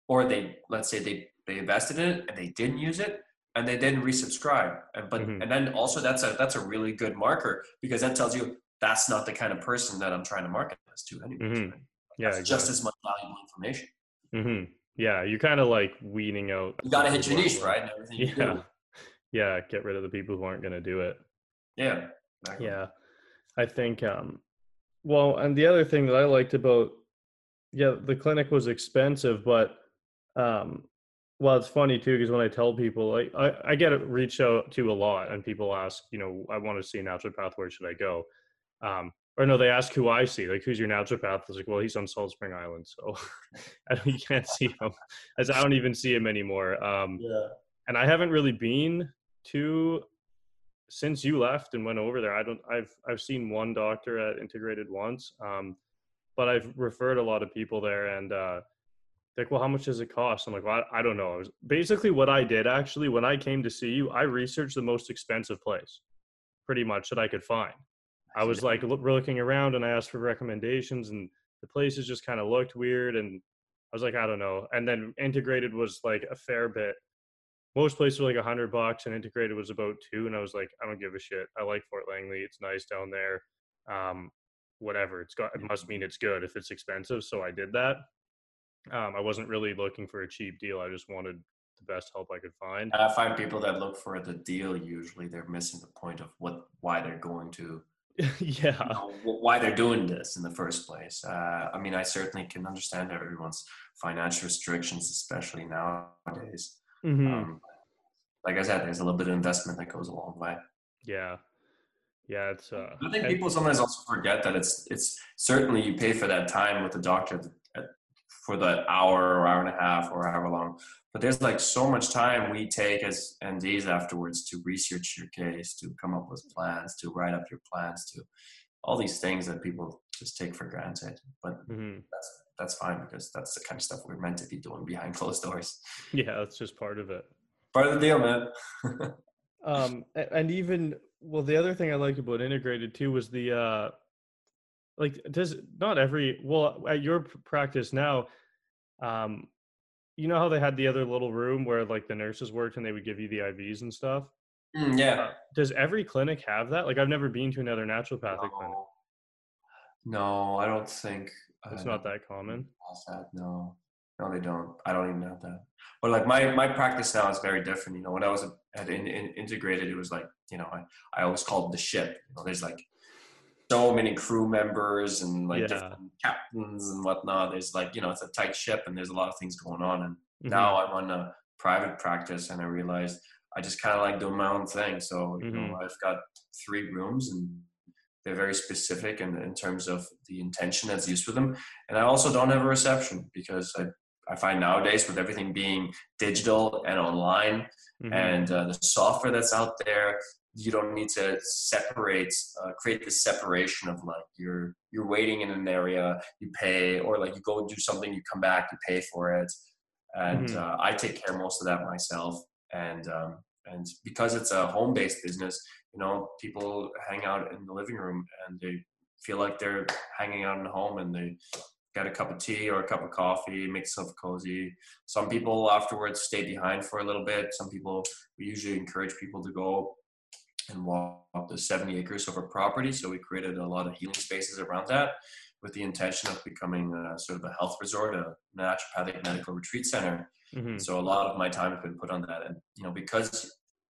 Speaker 3: or they let's say they they invested in it and they didn't use it and they didn't resubscribe and but
Speaker 2: Mhm.
Speaker 3: and then also that's a that's a really good marker because that tells you that's not the kind of person that i'm trying to market this to anyways
Speaker 2: Mhm.
Speaker 3: right?
Speaker 2: yeah
Speaker 3: that's just as much valuable information
Speaker 2: hmm yeah you're kind of like weeding out
Speaker 3: you gotta hit your niche right and everything
Speaker 2: yeah yeah get rid of the people who aren't going to do it
Speaker 3: yeah exactly.
Speaker 2: yeah i think um well and the other thing that i liked about yeah the clinic was expensive but um well it's funny too because when i tell people like I, I get reached out to a lot and people ask you know i want to see a naturopath where should i go um or no they ask who i see like who's your naturopath It's like well he's on salt spring island so I don't, you can't see him as i don't even see him anymore um
Speaker 3: yeah
Speaker 2: and I haven't really been to since you left and went over there. I don't. I've I've seen one doctor at Integrated once, um, but I've referred a lot of people there, and uh, like, "Well, how much does it cost?" I'm like, "Well, I, I don't know." I was, basically, what I did actually when I came to see you, I researched the most expensive place, pretty much that I could find. I was like look, looking around and I asked for recommendations, and the places just kind of looked weird, and I was like, I don't know. And then Integrated was like a fair bit. Most places were like a hundred bucks and integrated was about two and i was like i don't give a shit. I like fort langley. It's nice down there. Um whatever. It's got it must mean it's good if it's expensive. So i did that um i wasn't really looking for a cheap deal i just wanted the best help i could find
Speaker 3: i find people that look for the deal usually they're missing the point of what why they're going to
Speaker 2: yeah
Speaker 3: you know, why they're doing this in the first place. Uh, I mean, I certainly can understand everyone's financial restrictions, especially nowadays.
Speaker 2: Mhm.
Speaker 3: Um, like I said, there's a little bit of investment that goes a long way.
Speaker 2: yeah yeah it's uh
Speaker 3: I think people sometimes also forget that it's it's certainly you pay for that time with the doctor for that hour or hour and a half or however long. But there's like so much time we take as NDs afterwards to research your case, to come up with plans, to write up your plans, to all these things that people just take for granted. But
Speaker 2: mhm.
Speaker 3: that's that's fine because that's the kind of stuff we're meant to be doing behind closed doors.
Speaker 2: yeah that's just part of it
Speaker 3: Part of the deal, man.
Speaker 2: um and even well the other thing i liked about integrated too was the uh like does not every well at your practice now um you know how they had the other little room where like the nurses worked and they would give you the ivs and stuff
Speaker 3: Mm, yeah.
Speaker 2: does every clinic have that like i've never been to another naturopathic clinic
Speaker 3: No, no, I don't think
Speaker 2: it's
Speaker 3: uh,
Speaker 2: not that common
Speaker 3: that? No, no, they don't. I don't even have that. But like my my practice now is very different. You know, when I was at in, in, integrated, it was like you know I, I always called the ship. You know, there's like so many crew members and like
Speaker 2: Yeah.
Speaker 3: different captains and whatnot. There's like you know it's a tight ship and there's a lot of things going on. And
Speaker 2: Mhm.
Speaker 3: now I'm on a private practice and I realized I just kind of like doing my own thing. So you know
Speaker 2: Mhm.
Speaker 3: I've got three rooms and they're very specific in, in terms of the intention that's used with them. And I also don't have a reception because I, I find nowadays with everything being digital and online mm-hmm. and uh, the software that's out there, you don't need to separate, uh, create this separation of like you're you're waiting in an area, you pay, or like you go do something, you come back, you pay for it, and mm-hmm. uh, I take care most of that myself. And um, and because it's a home-based business, you know, people hang out in the living room and they feel like they're hanging out in the home and they get a cup of tea or a cup of coffee, make themselves cozy. Some people afterwards stay behind for a little bit. Some people, we usually encourage people to go and walk the 70 acres of our property. So we created a lot of healing spaces around that with the intention of becoming a, sort of a health resort, a naturopathic medical retreat center. Mm-hmm. So a lot of my time has been put on that. And, you know, because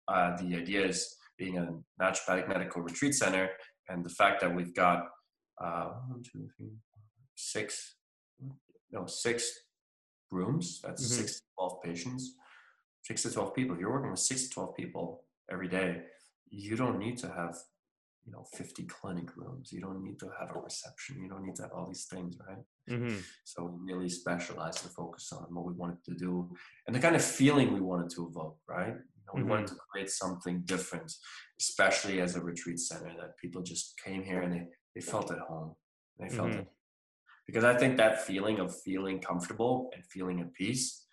Speaker 3: uh, the idea is being a naturopathic medical retreat center and the fact that we've got uh, one, two, three, six, no, six rooms. That's mm-hmm. six to 12 patients, six to 12 people. You're working with six to 12 people every day. You don't need to have, you know, 50 clinic rooms. You don't need to have a reception. You don't need to have all these things, right? Mm-hmm. So we really specialize and focus on what we wanted to do and the kind of feeling we wanted to evoke, right? know, we mm-hmm. wanted to create something different, especially as a retreat center that people just came here and they, they felt at home. They felt mm-hmm. it. Because I think that feeling of feeling comfortable and feeling at peace,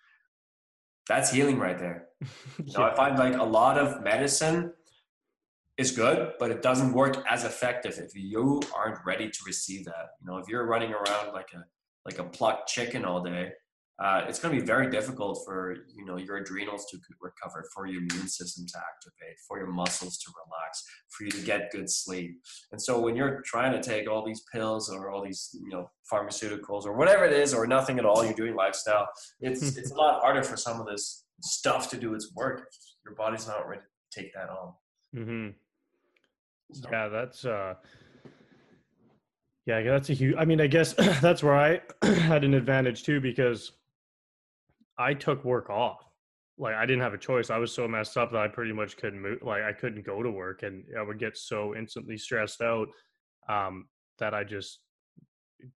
Speaker 3: that's healing right there. You know, I find like a lot of medicine is good, but it doesn't work as effective if you aren't ready to receive that. You know, if you're running around like a like a plucked chicken all day, uh, it's going to be very difficult for you know your adrenals to recover, for your immune system to activate, for your muscles to relax, for you to get good sleep. And so when you're trying to take all these pills or all these you know pharmaceuticals or whatever it is, or nothing at all, you're doing lifestyle. It's it's a lot harder for some of this stuff to do its work. Your body's not ready to take that on.
Speaker 2: Mm-hmm. So. Yeah, that's. uh yeah, that's a huge. I mean, I guess that's where I had an advantage too because I took work off. Like I didn't have a choice. I was so messed up that I pretty much couldn't move. Like I couldn't go to work, and I would get so instantly stressed out um, that I just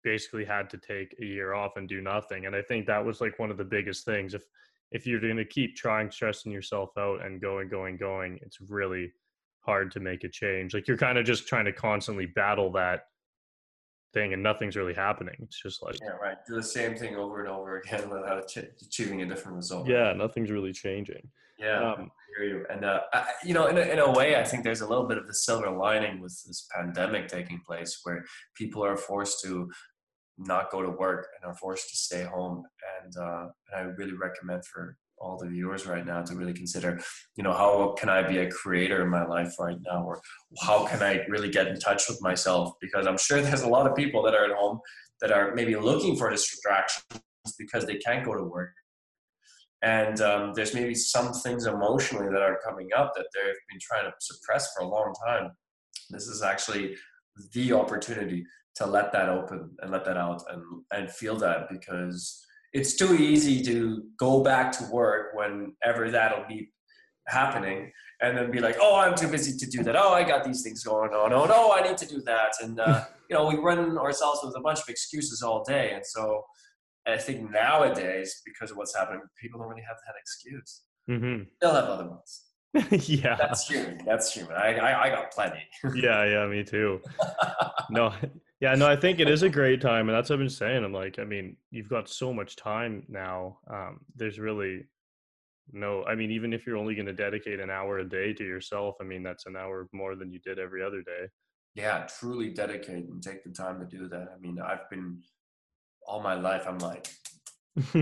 Speaker 2: basically had to take a year off and do nothing. And I think that was like one of the biggest things. If if you're going to keep trying stressing yourself out and going, going, going, it's really hard to make a change. Like you're kind of just trying to constantly battle that thing and nothing's really happening. It's just like
Speaker 3: yeah, right. Do the same thing over and over again without achieving a different result.
Speaker 2: Yeah, nothing's really changing.
Speaker 3: Yeah, um, I hear you. And uh, I, you know, in a, in a way, I think there's a little bit of the silver lining with this pandemic taking place, where people are forced to not go to work and are forced to stay home. And uh, and I really recommend for all the viewers right now to really consider, you know, how can I be a creator in my life right now, or how can I really get in touch with myself? Because I'm sure there's a lot of people that are at home that are maybe looking for distractions because they can't go to work. And um, there's maybe some things emotionally that are coming up that they've been trying to suppress for a long time. This is actually the opportunity to let that open and let that out and, and feel that because it's too easy to go back to work whenever that'll be happening and then be like oh i'm too busy to do that. Oh i got these things going on. Oh no i need to do that. And uh, you know we run ourselves with a bunch of excuses all day. And so i think nowadays because of what's happening people don't really have that excuse. Mm-hmm. they'll have other ones.
Speaker 2: Yeah.
Speaker 3: That's human. That's human. I i, I got plenty.
Speaker 2: Yeah yeah me too. No yeah, no, I think it is a great time, and that's what I've been saying. I'm like, I mean, you've got so much time now. Um, there's really no, I mean, even if you're only going to dedicate an hour a day to yourself, I mean, that's an hour more than you did every other day.
Speaker 3: Yeah, truly dedicate and take the time to do that. I mean, I've been all my life. I'm like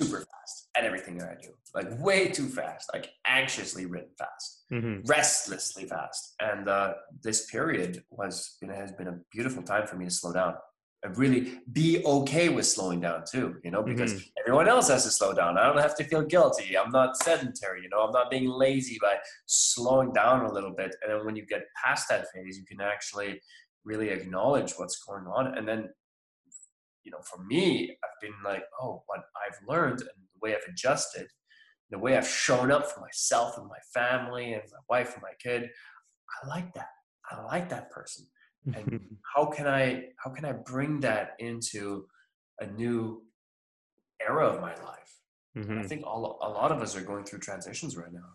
Speaker 3: super fast at everything that I do, like way too fast, like anxiously written fast, mm-hmm. restlessly fast. And uh, this period was you know, has been a beautiful time for me to slow down and really be okay with slowing down too. You know, because mm-hmm. everyone else has to slow down. I don't have to feel guilty. I'm not sedentary. You know, I'm not being lazy by slowing down a little bit. And then when you get past that phase, you can actually really acknowledge what's going on and then you know, for me, I've been like, oh, what I've learned and the way I've adjusted, the way I've shown up for myself and my family and my wife and my kid, I like that. I like that person. and how can I how can I bring that into a new era of my life?
Speaker 2: Mhm.
Speaker 3: I think all a lot of us are going through transitions right now.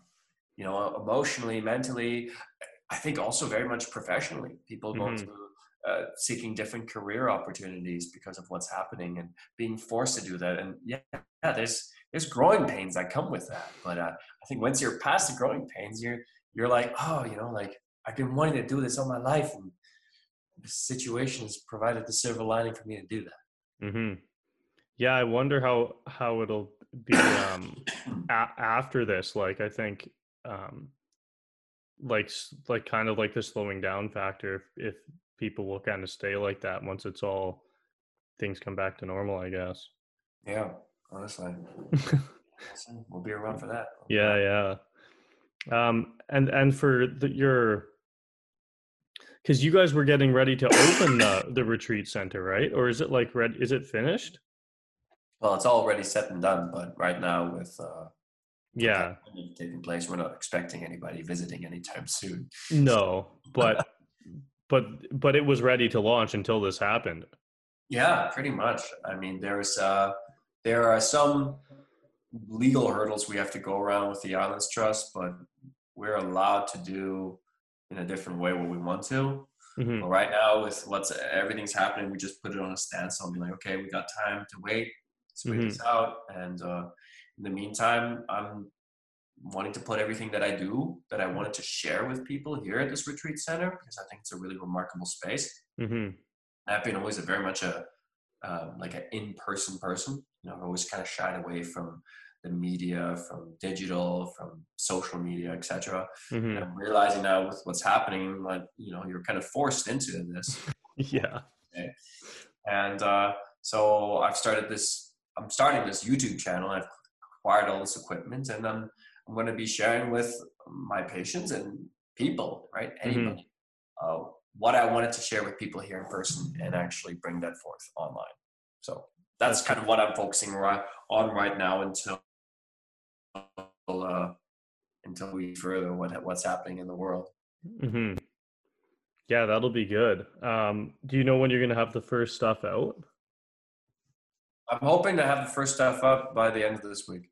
Speaker 3: You know, emotionally, mentally. I think also very much professionally. People going
Speaker 2: Mhm.
Speaker 3: through uh, seeking different career opportunities because of what's happening and being forced to do that. And yeah, yeah there's there's growing pains that come with that. But uh, I think once you're past the growing pains, you're you're like, oh, you know, like I've been wanting to do this all my life, and this situation has provided the silver lining for me to do that.
Speaker 2: Mm-hmm. Yeah, I wonder how how it'll be um, a- after this. Like, I think, um, like, like kind of like the slowing down factor. If, if people will kind of stay like that once it's all things come back to normal, I guess.
Speaker 3: Yeah, honestly, we'll be around for that.
Speaker 2: yeah, yeah. Um, and and for the, your, because you guys were getting ready to open the the retreat center, right? Or is it like red? Is it finished?
Speaker 3: Well, it's already set and done, but right now with uh,
Speaker 2: Yeah.
Speaker 3: taking place, we're not expecting anybody visiting anytime soon.
Speaker 2: No, but but but it was ready to launch until this happened.
Speaker 3: Yeah, pretty much. I mean, there's uh, there are some legal hurdles we have to go around with the Islands Trust, but we're allowed to do in a different way what we want to.
Speaker 2: Mhm,
Speaker 3: But right now, with what's everything's happening, we just put it on a standstill and be like, okay, we got time to wait, let's wait this out. And uh, in the meantime, I'm wanting to put everything that I do that I wanted to share with people here at this retreat center because I think it's a really remarkable space.
Speaker 2: mhm,
Speaker 3: I've been always a very much a um, like an in-person person. You know, I've always kind of shied away from the media, from digital, from social media, etc. And
Speaker 2: mhm.
Speaker 3: I'm realizing now with what's happening, like you know, you're kind of forced into this.
Speaker 2: Yeah.
Speaker 3: And uh, so I've started this. I'm starting this YouTube channel. I've acquired all this equipment, and I'm I'm going to be sharing with my patients and people, right? Anybody, uh, what I wanted to share with people here in person, and actually bring that forth online. So that's kind of what I'm focusing right on right now until uh, until we further what what's happening in the world.
Speaker 2: hmm Yeah, that'll be good. Um, do you know when you're gonna have the first stuff out?
Speaker 3: I'm hoping to have the first stuff up by the end of this week.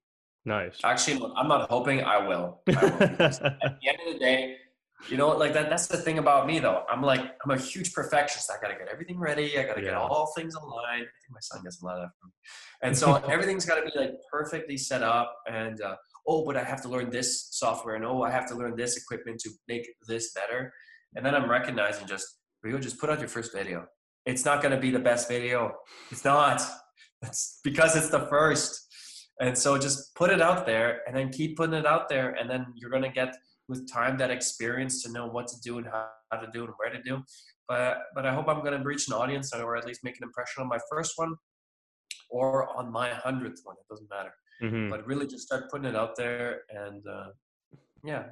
Speaker 2: Nice.
Speaker 3: Actually, I'm not hoping. I will. I will at the end of the day, you know, like that. That's the thing about me, though. I'm like, I'm a huge perfectionist. I gotta get everything ready. I gotta get all things aligned. I think my son gets a lot of that from me. And so everything's gotta be like perfectly set up. And uh, oh, but I have to learn this software, and oh, I have to learn this equipment to make this better. And then I'm recognizing just, Rio, just put out your first video. It's not gonna be the best video. It's not. It's because it's the first. And so just put it out there and then keep putting it out there. And then you're going to get with time that experience to know what to do and how, how to do and where to do. But, but I hope I'm going to reach an audience or at least make an impression on my first one or on my hundredth one. It doesn't matter.
Speaker 2: Mhm,
Speaker 3: But really just start putting it out there and uh, yeah,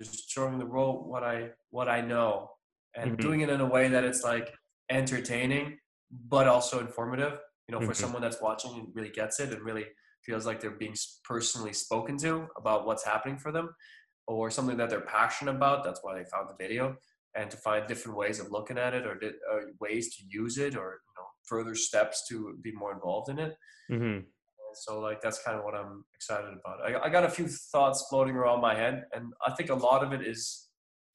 Speaker 3: just showing the world what I, what I know and
Speaker 2: Mhm.
Speaker 3: doing it in a way that it's like entertaining, but also informative. You know, for
Speaker 2: Mhm.
Speaker 3: someone that's watching and really gets it and really feels like they're being personally spoken to about what's happening for them or something that they're passionate about. That's why they found the video and to find different ways of looking at it or, di- or ways to use it or, you know, further steps to be more involved in it.
Speaker 2: mhm.
Speaker 3: So like, that's kind of what I'm excited about. I, I got a few thoughts floating around my head and I think a lot of it is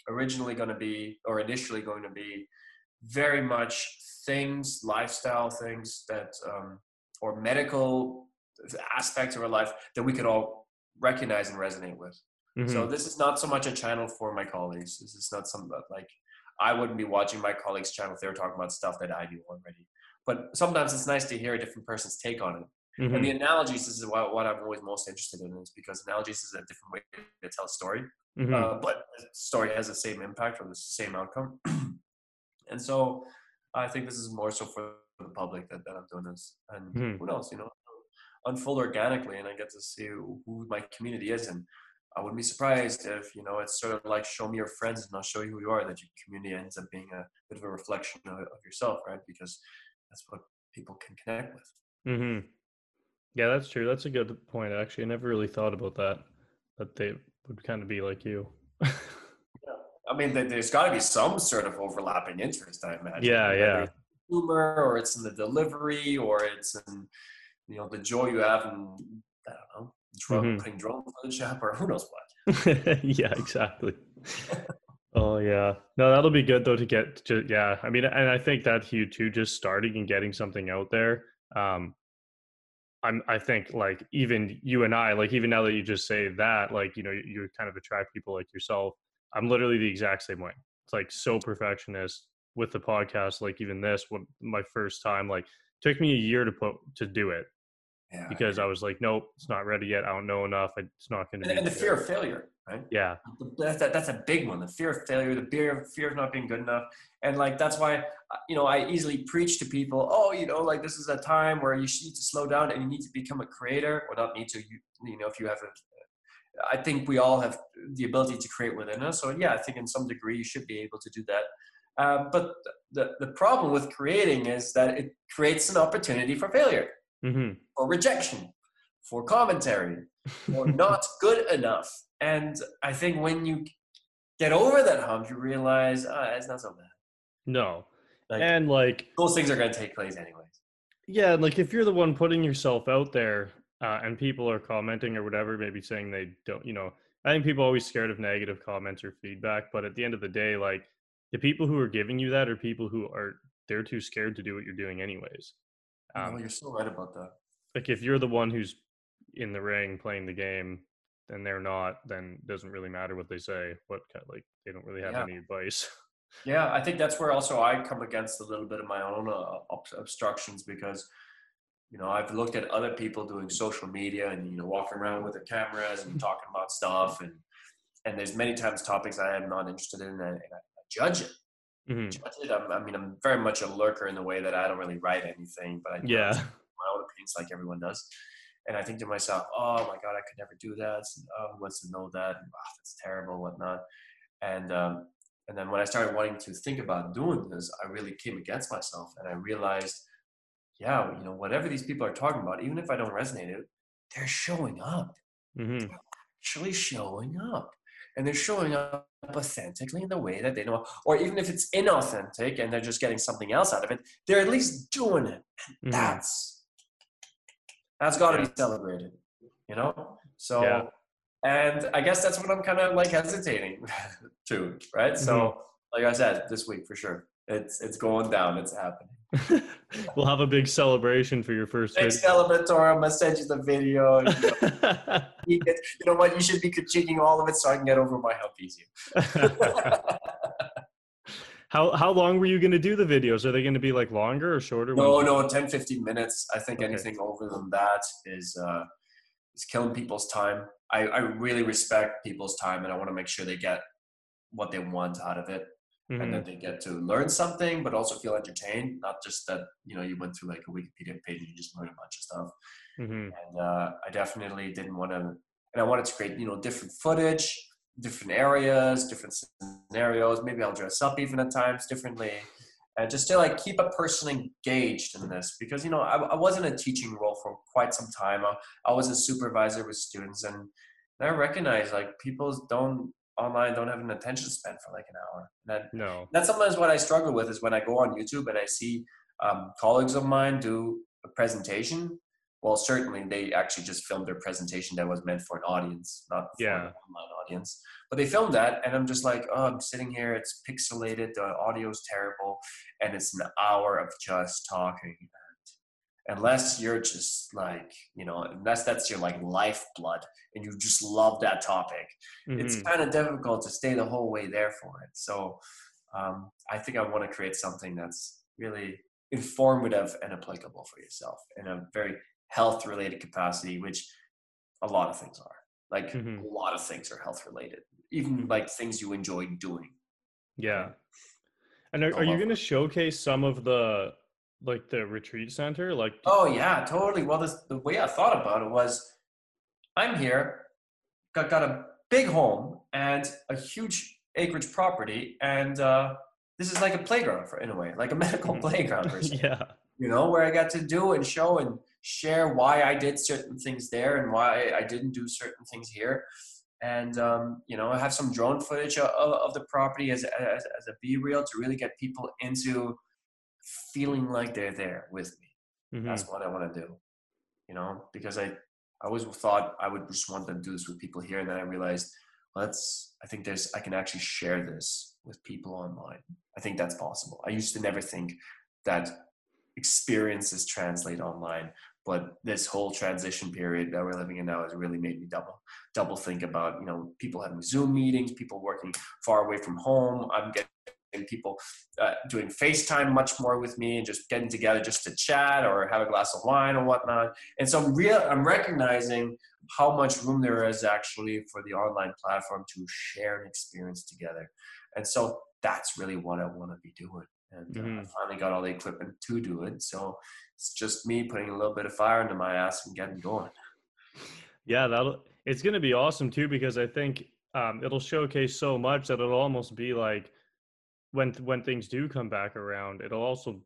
Speaker 3: originally going to be, or initially going to be very much things, lifestyle things that, um, or medical aspects of our life that we could all recognize and resonate with. So
Speaker 2: mhm.
Speaker 3: this is not so much a channel for my colleagues. This is not something that like I wouldn't be watching my colleagues' channel if they were talking about stuff that I knew already. But sometimes it's nice to hear a different person's take on it. And the
Speaker 2: Mhm,
Speaker 3: analogies this is what, what I'm always most interested in is because analogies is a different way to tell a story
Speaker 2: mhm.
Speaker 3: uh, but the story has the same impact or the same outcome. and so I think this is more so for the public that, that I'm doing this. And
Speaker 2: Mhm.
Speaker 3: who knows, you know, unfold organically and I get to see who my community is. And I wouldn't be surprised if, you know, it's sort of like show me your friends and I'll show you who you are, that your community ends up being a bit of a reflection of, of yourself, right? Because that's what people can connect with.
Speaker 2: Mm-hmm. Yeah, that's true. That's a good point. Actually, I never really thought about that. That they would kind of be like you. yeah.
Speaker 3: I mean, there- there's got to be some sort of overlapping interest, I imagine.
Speaker 2: Yeah, yeah.
Speaker 3: Humor, or it's in the delivery, or it's in, you know, the joy you have in, I don't know, drone,
Speaker 2: Mhm.
Speaker 3: putting drone footage up, or who knows what.
Speaker 2: yeah, exactly. oh yeah, no, that'll be good though to get to. Yeah, I mean, and I think that you too, just starting and getting something out there. Um, I'm, I think like even you and I, like even now that you just say that, like you know, you, you kind of attract people like yourself. I'm literally the exact same way. It's like so perfectionist with the podcast. Like even this, what my first time, like took me a year to put to do it
Speaker 3: Yeah.
Speaker 2: because I was like, nope, it's not ready yet. I don't know enough. It's not going to
Speaker 3: and,
Speaker 2: be.
Speaker 3: and the fear of failure, right?
Speaker 2: Yeah.
Speaker 3: That's, that, that's a big one. The fear of failure, the fear, of, fear of not being good enough. And like, that's why, uh, you know, I easily preach to people, oh, you know, like this is a time where you need to slow down and you need to become a creator or not need to, you, you know, if you have a, I think we all have the ability to create within us. So yeah, I think in some degree you should be able to do that. Um, but the, the problem with creating is that it creates an opportunity for failure,
Speaker 2: hmm
Speaker 3: for rejection, for commentary, or not good enough. And I think when you get over that hump, you realize ah, it's not so bad.
Speaker 2: No.
Speaker 3: Like
Speaker 2: and like,
Speaker 3: those things are going to take place anyways.
Speaker 2: yeah, like if you're the one putting yourself out there uh, and people are commenting or whatever, maybe saying they don't, you know, I think people are always scared of negative comments or feedback. But at the end of the day, like the people who are giving you that are people who are, they're too scared to do what you're doing anyways. Um,
Speaker 3: you're so right about that.
Speaker 2: like if you're the one who's in the ring playing the game and they're not, then it doesn't really matter what they say. What kind like they don't really have
Speaker 3: Yeah.
Speaker 2: any advice.
Speaker 3: Yeah, I think that's where also I come against a little bit of my own uh, obstructions because, you know, I've looked at other people doing social media and you know walking around with their cameras and talking about stuff and and there's many times topics I am not interested in and, and I judge it.
Speaker 2: Mhm.
Speaker 3: I'm, I mean, I'm very much a lurker in the way that I don't really write anything, but I do
Speaker 2: Yeah.
Speaker 3: my own opinions like everyone does. And I think to myself, oh my God, I could never do that. Oh, who wants to know that? Oh, that's terrible, whatnot. And um, and then when I started wanting to think about doing this, I really came against myself, and I realized, yeah, you know, whatever these people are talking about, even if I don't resonate it, they're showing up,
Speaker 2: Mhm.
Speaker 3: actually showing up, and they're showing up authentically in the way that they know. Or even if it's inauthentic and they're just getting something else out of it, they're at least doing it.
Speaker 2: Mhm.
Speaker 3: That's that's got to
Speaker 2: Yeah.
Speaker 3: be celebrated, you know. So,
Speaker 2: Yeah.
Speaker 3: and I guess that's what I'm kind of like hesitating to, right? So,
Speaker 2: Mm-hmm.
Speaker 3: like I said, this week for sure, it's it's going down. It's happening.
Speaker 2: we'll have a big celebration for your first
Speaker 3: Thanks,
Speaker 2: video.
Speaker 3: Elementor. I'm gonna send you the video. and, you, know, you get- you know what? You should be critiquing all of it so I can get over my hump easier.
Speaker 2: how how long were you going to do the videos? Are they going to be like longer or shorter?
Speaker 3: No, no, 10, 15 minutes. I think
Speaker 2: Okay.
Speaker 3: anything over than that is uh, is killing people's time. I, I really respect people's time, and I want to make sure they get what they want out of it, and
Speaker 2: Mhm.
Speaker 3: that they get to learn something, but also feel entertained. Not just that you know you went through like a Wikipedia page and you just learned a bunch of stuff.
Speaker 2: Mhm.
Speaker 3: And uh, I definitely didn't want to, and I wanted to create you know different footage, different areas, different scenarios. Maybe I'll dress up even at times differently and just to like keep a person engaged in this because you know I, I was in a teaching role for quite some time I, I was a supervisor with students and i recognize like people don't online don't have an attention span for like an hour and that,
Speaker 2: No.
Speaker 3: that's sometimes what i struggle with is when i go on youtube and i see um, colleagues of mine do a presentation well certainly they actually just filmed their presentation that was meant for an audience not for
Speaker 2: Yeah.
Speaker 3: an online audience but they filmed that and i'm just like oh i'm sitting here it's pixelated the audio's terrible and it's an hour of just talking unless you're just like you know unless that's your like lifeblood and you just love that topic it's
Speaker 2: Mhm.
Speaker 3: kind of difficult to stay the whole way there for it so um, i think i want to create something that's really informative and applicable for yourself in a very health related capacity which a lot of things are like
Speaker 2: Mhm.
Speaker 3: a lot of things are health related even like things you enjoy doing
Speaker 2: Yeah. And are, are you going to showcase some of the like the retreat center? Like
Speaker 3: Oh yeah, totally. Well, this, the way I thought about it was, I'm here, got got a big home and a huge acreage property, and uh, this is like a playground for in a way, like a medical
Speaker 2: Mhm.
Speaker 3: playground,
Speaker 2: yeah.
Speaker 3: you know, where I got to do and show and share why I did certain things there and why I didn't do certain things here. and um, you know I have some drone footage of, of the property as, as, as a b-roll to really get people into feeling like they're there with me.
Speaker 2: Mhm.
Speaker 3: that's what i want to do you know? Because i i always thought i would just want to do this with people here and then i realized well, that's i think there's i can actually share this with people online. I think that's possible. I used to never think that experiences translate online but this whole transition period that we're living in now has really made me double double think about you know people having zoom meetings people working far away from home. I'm getting people uh, doing facetime much more with me and just getting together just to chat or have a glass of wine or whatnot. And so i'm real i'm recognizing how much room there is actually for the online platform to share an experience together. And so that's really what i want to be doing. And uh, I
Speaker 2: Mhm.
Speaker 3: finally got all the equipment to do it. So it's just me putting a little bit of fire into my ass and getting going.
Speaker 2: Yeah, that'll it's gonna be awesome too because I think um, it'll showcase so much that it'll almost be like when when things do come back around, it'll also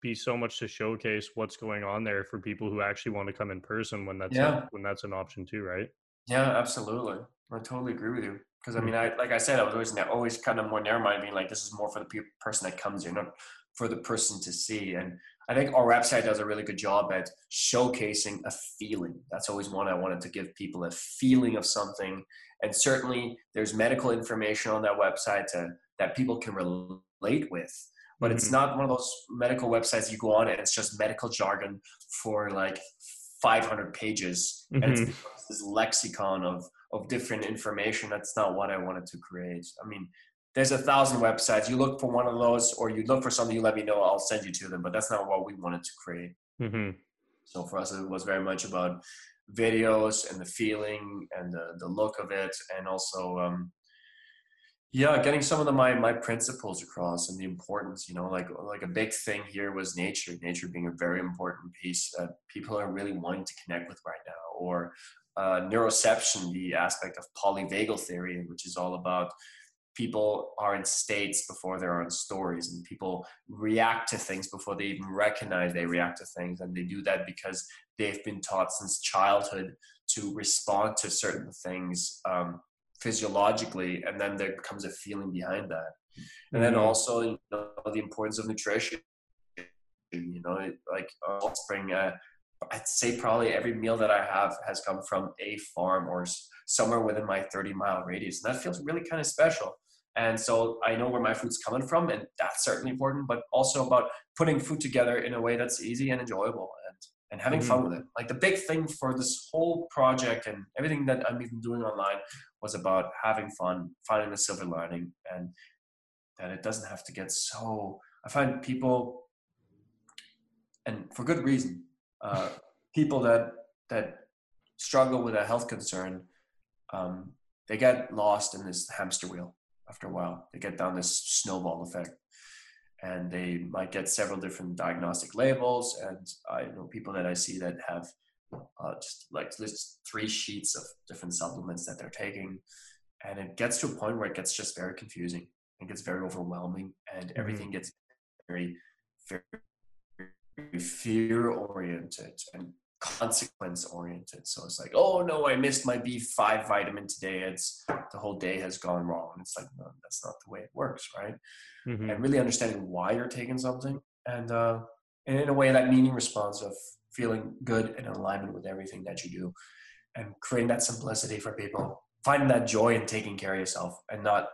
Speaker 2: be so much to showcase what's going on there for people who actually want to come in person when that's a- when that's an option too, right?
Speaker 3: Yeah, absolutely. I totally agree with you. Because I
Speaker 2: Mm.
Speaker 3: mean, I like I said, I was always always kind of more narrow-minded, being like, this is more for the pe- person that comes here, not for the person to see. And I think our website does a really good job at showcasing a feeling. That's always one I wanted to give people a feeling of something. And certainly, there's medical information on that website to, that people can relate with. But it's
Speaker 2: Mhm.
Speaker 3: not one of those medical websites you go on and it's just medical jargon for like 500 pages and it's
Speaker 2: Mhm.
Speaker 3: this lexicon of of different information that's not what i wanted to create i mean there's a thousand websites you look for one of those or you look for something you let me know i'll send you to them but that's not what we wanted to create
Speaker 2: Mhm.
Speaker 3: so for us it was very much about videos and the feeling and the, the look of it and also um, yeah getting some of the my my principles across and the importance you know like like a big thing here was nature nature being a very important piece that people are really wanting to connect with right now or uh, neuroception the aspect of polyvagal theory which is all about people are in states before they're in stories and people react to things before they even recognize they react to things and they do that because they've been taught since childhood to respond to certain things um, physiologically and then there comes a feeling behind that and then
Speaker 2: Mhm.
Speaker 3: also you know the importance of nutrition you know it- like uh, spring uh, i'd say probably every meal that i have has come from a farm or somewhere within my 30 mile radius and that feels really kind of special and so i know where my food's coming from and that's certainly important but also about putting food together in a way that's easy and enjoyable and having
Speaker 2: Mhm.
Speaker 3: fun with it. Like the big thing for this whole project and everything that i'm even doing online was about having fun finding the silver lining and that it doesn't have to get so i find people and for good reason uh, people that that struggle with a health concern um, they get lost in this hamster wheel after a while. They get down this snowball effect and they might get several different diagnostic labels. And i know people that i see that have uh, just like just three sheets of different supplements that they're taking. And it gets to a point where it gets just very confusing and gets very overwhelming and everything gets very very fear oriented and consequence oriented so it's like oh no i missed my b5 vitamin today. It's the whole day has gone wrong. It's like no that's not the way it works right?
Speaker 2: Mhm.
Speaker 3: and really understanding why you're taking something and uh and in a way that meaning response of feeling good and in alignment with everything that you do and creating that simplicity for people finding that joy in taking care of yourself and not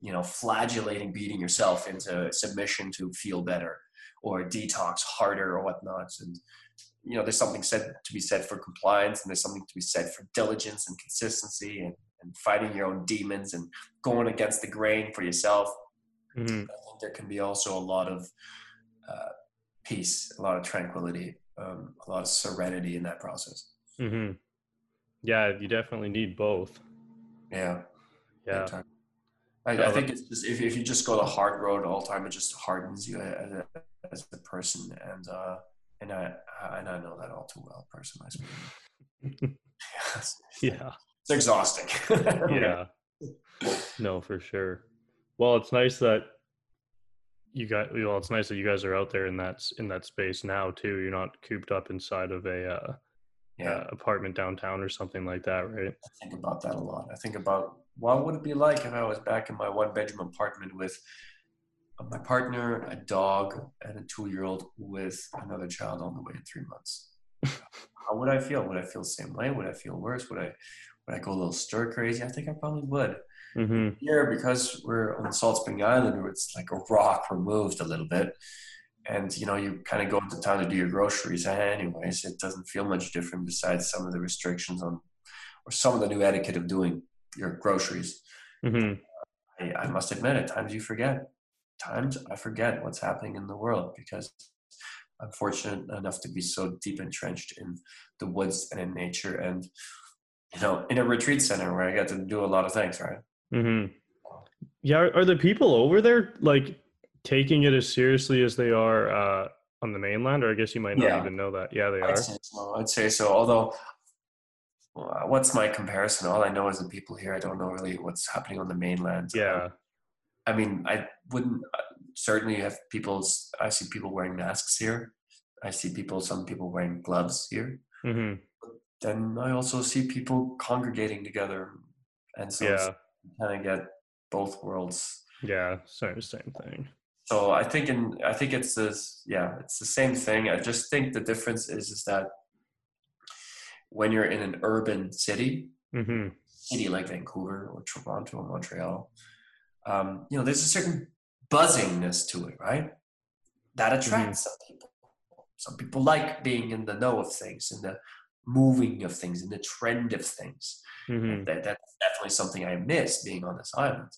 Speaker 3: you know flagellating beating yourself into submission to feel better or detox harder or whatnot and you know there's something said to be said for compliance and there's something to be said for diligence and consistency and, and fighting your own demons and going against the grain for yourself
Speaker 2: Mhm.
Speaker 3: I think there can be also a lot of uh, peace, a lot of tranquility, um, a lot of serenity in that process.
Speaker 2: Mhm. Yeah, you definitely need both.
Speaker 3: Yeah,
Speaker 2: Yeah.
Speaker 3: I, I think it's just if, if you just go the hard road all the time, it just hardens you as a, as a person, and uh, and I and I know that all too well, personally. Yes.
Speaker 2: Yeah.
Speaker 3: It's exhausting.
Speaker 2: Yeah. No, for sure. Well, it's nice that you got well, it's nice that you guys are out there in that in that space now too. You're not cooped up inside of a uh
Speaker 3: Yeah,
Speaker 2: uh, apartment downtown or something like that, right?
Speaker 3: I think about that a lot. I think about what would it be like if I was back in my one bedroom apartment with my partner, a dog, and a two year old with another child on the way in three months. How would I feel? Would I feel the same way? Would I feel worse? Would I would I go a little stir crazy? I think I probably would.
Speaker 2: Mm-hmm.
Speaker 3: Here, because we're on Salt Spring Island, where it's like a rock removed a little bit, and you know you kind of go into town to do your groceries anyways. It doesn't feel much different besides some of the restrictions on, or some of the new etiquette of doing your groceries.
Speaker 2: Mm-hmm.
Speaker 3: I, I must admit, at times you forget. Times I forget what's happening in the world because I'm fortunate enough to be so deep entrenched in the woods and in nature, and you know, in a retreat center where I get to do a lot of things. Right?
Speaker 2: Mm-hmm. Yeah, are, are the people over there like taking it as seriously as they are uh, on the mainland? Or I guess you might not
Speaker 3: Yeah.
Speaker 2: even know that. Yeah, they
Speaker 3: I'd
Speaker 2: are.
Speaker 3: say so. I'd say so. Although, what's my comparison? All I know is the people here. I don't know really what's happening on the mainland.
Speaker 2: Yeah.
Speaker 3: I mean, I wouldn't uh, certainly have people. I see people wearing masks here. I see people. Some people wearing gloves here.
Speaker 2: Mm-hmm.
Speaker 3: Then I also see people congregating together, and so
Speaker 2: Yeah.
Speaker 3: you kind of get both worlds.
Speaker 2: Yeah. Same same thing.
Speaker 3: So I think in I think it's this yeah it's the same thing. I just think the difference is is that when you're in an urban city,
Speaker 2: Mm-hmm.
Speaker 3: city like Vancouver or Toronto or Montreal, um, you know, there's a certain buzzingness to it, right? That attracts some people. Some people like being in the know of things, in the moving of things, in the trend of things.
Speaker 2: Mm-hmm.
Speaker 3: That, that's definitely something I miss being on this island.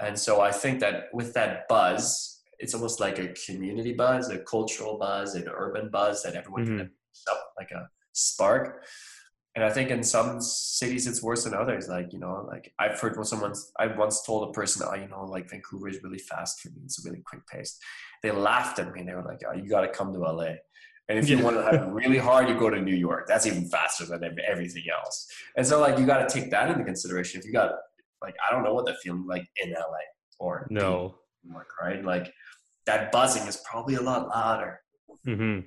Speaker 3: And so I think that with that buzz, it's almost like a community buzz, a cultural buzz, an urban buzz that everyone
Speaker 2: Mhm.
Speaker 3: can up like a spark. And I think in some cities it's worse than others. Like, you know, like I've heard when someone's, I once told a person, oh, you know, like Vancouver is really fast for me. It's a really quick paced. They laughed at me and they were like, oh, you got to come to LA. And if you want to have it really hard, you go to New York. That's even faster than everything else. And so, like, you got to take that into consideration. If you got, like, I don't know what the feeling like in LA or
Speaker 2: No.
Speaker 3: New York, right? Like, that buzzing is probably a lot louder.
Speaker 2: Mm-hmm.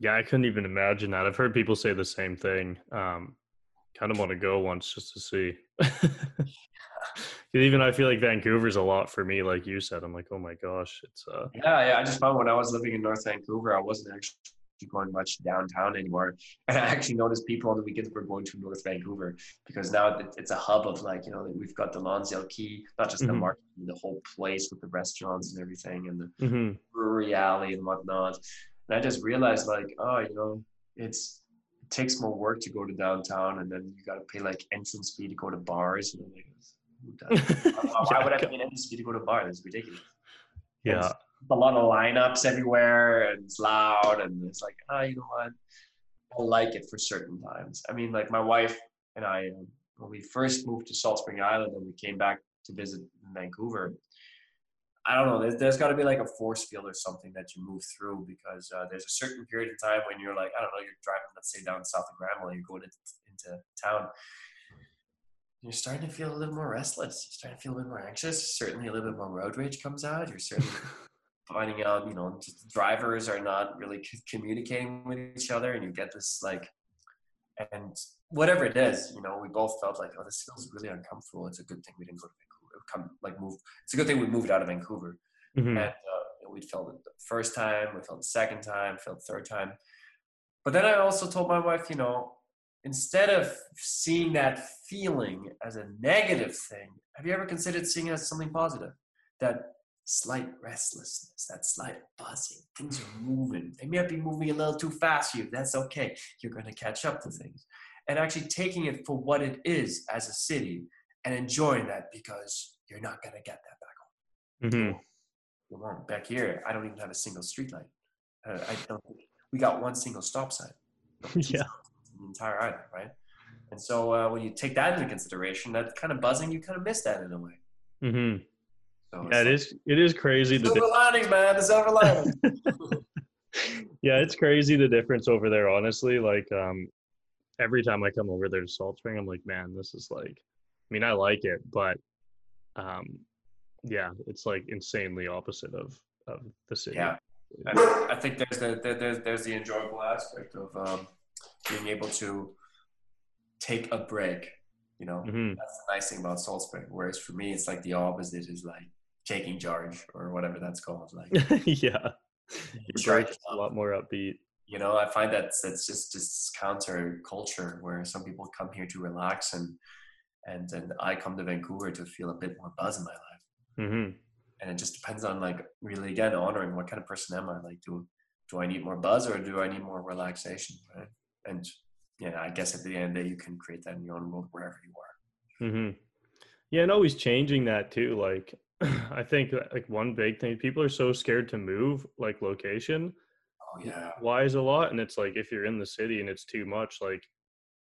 Speaker 2: Yeah, I couldn't even imagine that. I've heard people say the same thing. Um, kind of want to go once just to see. even I feel like Vancouver's a lot for me, like you said. I'm like, oh my gosh, it's uh,
Speaker 3: Yeah, yeah. I just found when I was living in North Vancouver, I wasn't actually going much downtown anymore. And I actually noticed people on the weekends were going to North Vancouver because now it's a hub of like, you know, we've got the Lonsdale Quay, not just the
Speaker 2: Mhm.
Speaker 3: market, the whole place with the restaurants and everything and the
Speaker 2: hmm
Speaker 3: brewery alley and whatnot. And I just realized like, oh, you know, it's it takes more work to go to downtown and then you got to pay like entrance fee to go to bars. And like, who does? Why why would I pay an entrance fee to go to bars? It's ridiculous
Speaker 2: yeah,
Speaker 3: a lot of lineups everywhere and it's loud and it's like ah you know what I like it for certain times. I mean like my wife and I um, when we first moved to Salt Spring Island and we came back to visit Vancouver I don't know there's, there's got to be like a force field or something that you move through because uh, there's a certain period of time when you're like I don't know you're driving let's say down south of Granville you're going into, into town you're starting to feel a little more restless. You're starting to feel a little more anxious. Certainly, a little bit more road rage comes out. You're certainly finding out, you know, drivers are not really c- communicating with each other, and you get this like, and whatever it is, you know, we both felt like, oh, this feels really uncomfortable. It's a good thing we didn't go to. Come, like, move. It's a good thing we moved out of Vancouver.
Speaker 2: Mhm.
Speaker 3: And uh, we felt it the first time, we felt the second time, felt the third time. But then I also told my wife, you know, instead of seeing that feeling as a negative thing, have you ever considered seeing it as something positive? That slight restlessness, that slight buzzing, things are moving. They may be moving a little too fast for you. That's okay. You're going to catch up to things. And actually taking it for what it is as a city and enjoying that because you're not going to get that back home.
Speaker 2: Mm-hmm.
Speaker 3: You won't. Back here, I don't even have a single street light. Uh, I don't. We got one single stop sign.
Speaker 2: yeah,
Speaker 3: the entire island, right? And so uh, when you take that into consideration, that kind of buzzing, you kind of miss that in a way.
Speaker 2: Mm-hmm.
Speaker 3: So
Speaker 2: yeah. It is. It is crazy. The
Speaker 3: Silver
Speaker 2: di-
Speaker 3: linings, man. The silver linings.
Speaker 2: yeah, it's crazy the difference over there. Honestly, like um, every time I come over there to Salt Spring, I'm like, man, this is like. I mean, I like it, but um, yeah, it's like insanely opposite of of the city.
Speaker 3: yeah, I, I think there's the there- there's there's the enjoyable aspect of um, being able to take a break. You know,
Speaker 2: hmm
Speaker 3: that's the nice thing about Salt Spring. Whereas for me, it's like the opposite is like taking charge or whatever that's called. Like
Speaker 2: yeah. Your a lot more upbeat.
Speaker 3: you know, I find that that's just just counter culture where some people come here to relax and and and I come to Vancouver to feel a bit more buzz in my life.
Speaker 2: hmm
Speaker 3: And it just depends on like really again honoring what kind of person am I? Like do do I need more buzz or do I need more relaxation? Right. And yeah, I guess at the end of the day you can create that in your own world wherever you are.
Speaker 2: hmm Yeah, and always changing that too. Like, I think like one big thing, people are so scared to move, like location
Speaker 3: Oh yeah.
Speaker 2: why is a lot, and it's like if you're in the city and it's too much, like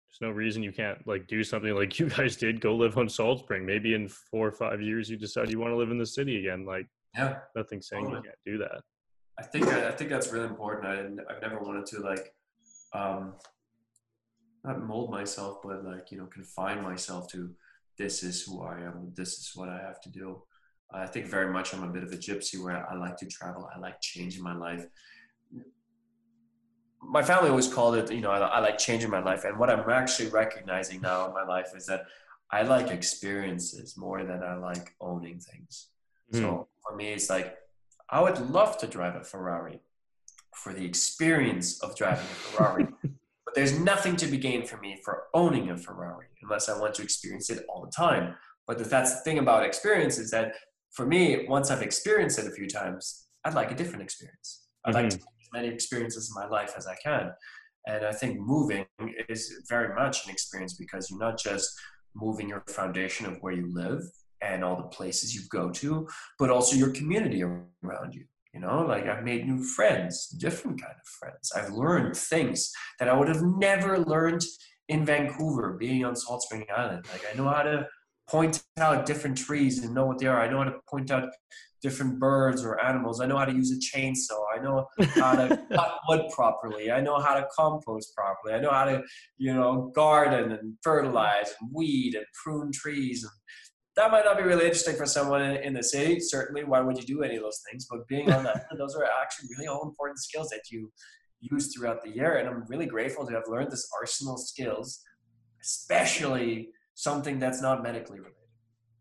Speaker 2: there's no reason you can't like do something like you guys did. Go live on Salt Spring. Maybe in four or five years you decide you want to live in the city again. Like
Speaker 3: Yeah.
Speaker 2: nothing saying you can't do that.
Speaker 3: I think I think that's really important. I I've never wanted to like um not mold myself, but like you know confine myself to this is who I am. This is what I have to do. I think very much I'm a bit of a gypsy where I like to travel. I like changing my life. My family always called it, you know, I, I like changing my life. And what I'm actually recognizing now in my life is that I like experiences more than I like owning things.
Speaker 2: Mm.
Speaker 3: So for me, it's like I would love to drive a Ferrari for the experience of driving a Ferrari. but there's nothing to be gained for me for owning a Ferrari unless I want to experience it all the time. But that's the thing about experience is that for me, once I've experienced it a few times, I'd like a different experience. I'd like to many experiences in my life as I can. And I think moving is very much an experience because you're not just moving your foundation of where you live and all the places you go to, but also your community around you. You know, like I've made new friends, different kind of friends. I've learned things that I would have never learned in Vancouver, being on Salt Spring Island. Like I know how to point out different trees and know what they are. I know how to point out different birds or animals. I know how to use a chainsaw. I know how to cut wood properly. I know how to compost properly. I know how to, you know, garden and fertilize and weed and prune trees. And that might not be really interesting for someone in, in the city. Certainly, why would you do any of those things? But being on that, those are actually really all important skills that you use throughout the year. And I'm really grateful to have learned this arsenal of skills, especially something that's not medically related.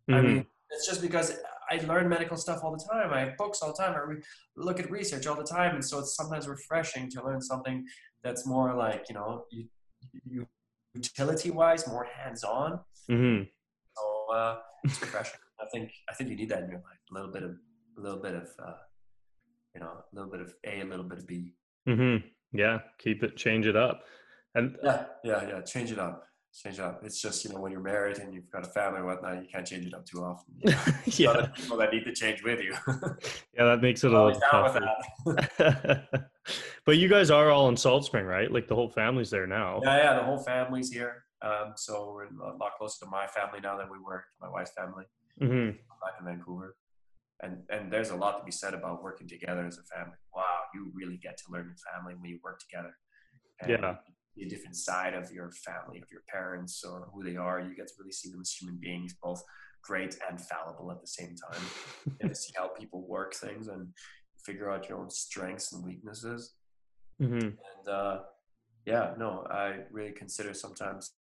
Speaker 3: I
Speaker 2: Mhm.
Speaker 3: mean, it's just because I learn medical stuff all the time. I have books all the time. I re- look at research all the time, and so it's sometimes refreshing to learn something that's more like you know, you, you, utility-wise, more hands-on.
Speaker 2: Mhm.
Speaker 3: So uh, it's refreshing. I think I think you need that in your life. A little bit of a little bit of uh, you know, a little bit of A, a little bit of B.
Speaker 2: Mhm. Yeah, keep it, change it up, and
Speaker 3: Yeah, yeah, yeah. Change it up. Change it up. It's just you know when you're married and you've got a family and whatnot, you can't change it up too often. There's
Speaker 2: yeah,
Speaker 3: other people that need to change with you.
Speaker 2: yeah, that makes it a little
Speaker 3: down
Speaker 2: tougher. but you guys are all in Salt Spring, right? Like the whole family's there now.
Speaker 3: Yeah, yeah, the whole family's here. Um, so we're a lot closer to my family now than we were to my wife's family
Speaker 2: hmm
Speaker 3: back in Vancouver. And and there's a lot to be said about working together as a family. Wow, you really get to learn your family when you work together. And
Speaker 2: Yeah.
Speaker 3: A different side of your family, of your parents, or who they are. You get to really see them as human beings, both great and fallible at the same time. You get to see how people work things and figure out your own strengths and weaknesses.
Speaker 2: hmm
Speaker 3: And uh, yeah, no, I really consider sometimes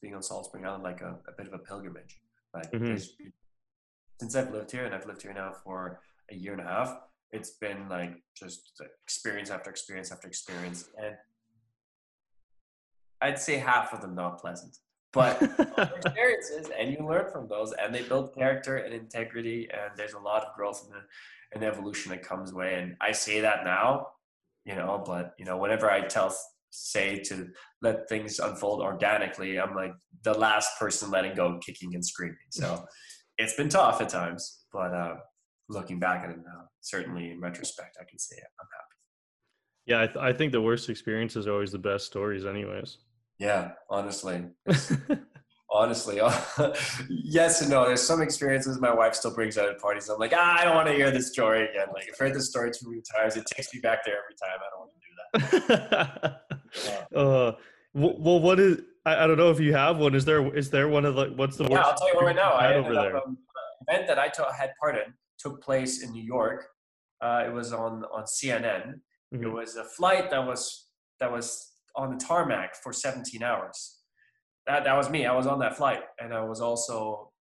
Speaker 3: being on Salt Spring Island like a, a bit of a pilgrimage. Like
Speaker 2: Mhm.
Speaker 3: since I've lived here, and I've lived here now for a year and a half, it's been like just experience after experience after experience, and I'd say half of them not pleasant, but experiences, and you learn from those, and they build character and integrity, and there's a lot of growth and, and evolution that comes away. And I say that now, you know, but you know, whenever I tell say to let things unfold organically, I'm like the last person letting go, kicking and screaming. So it's been tough at times, but uh, looking back at it now, certainly in retrospect, I can say I'm happy.
Speaker 2: yeah, I, th- I think the worst experiences are always the best stories, anyways.
Speaker 3: Yeah, honestly, honestly, yes and no. There's some experiences my wife still brings out at parties. I'm like, ah, I don't want to hear this story again. Like I've heard this story too many times. It takes me back there every time. I don't want to do that.
Speaker 2: uh, well, what is? I, I don't know if you have one. Is there? Is there one of the? What's the? Worst?
Speaker 3: Yeah, I'll tell you one right now. I
Speaker 2: had
Speaker 3: ended
Speaker 2: over
Speaker 3: up,
Speaker 2: there.
Speaker 3: um, an event that I had part in took place in New York. Uh, it was on on CNN. It
Speaker 2: Mhm.
Speaker 3: was a flight that was that was on the tarmac for 17 hours. That that was me. I was on that flight, and I was also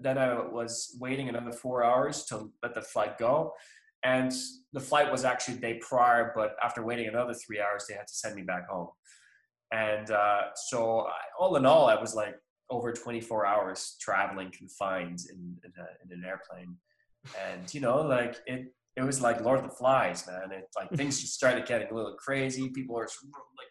Speaker 3: then I was waiting another four hours to let the flight go. And the flight was actually day prior, but after waiting another three hours, they had to send me back home. And uh, so, I, all in all, I was like over 24 hours traveling confined in, in, a, in an airplane. And, you know, like it, it was like Lord of the Flies, man. It like things just started getting a little crazy. People are like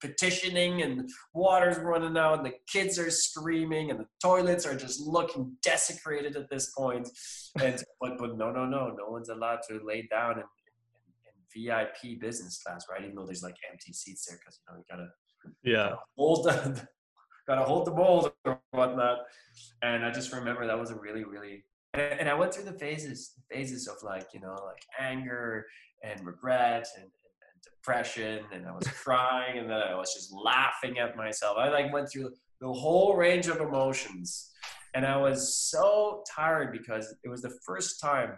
Speaker 3: petitioning and water's running out and the kids are screaming and the toilets are just looking desecrated at this point. And but but no no no no one's allowed to lay down in, in, in VIP business class, right? Even though there's like empty seats there because you know you gotta
Speaker 2: yeah
Speaker 3: hold the gotta hold the mold or whatnot. And I just remember that was a really really and I went through the phases phases of like you know like anger and regret and depression and I was crying and then I was just laughing at myself. I like went through the whole range of emotions and I was so tired because it was the first time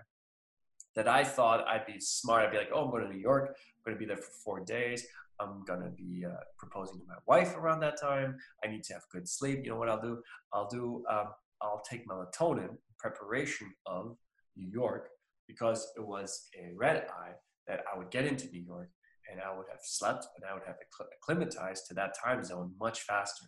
Speaker 3: that I thought I'd be smart. I'd be like, oh, I'm going to New York. I'm going to be there for four days. I'm going to be uh, proposing to my wife around that time. I need to have good sleep. You know what I'll do? I'll do, um, I'll take melatonin in preparation of New York because it was a red eye that I would get into New York and I would have slept and I would have acclimatized to that time zone much faster.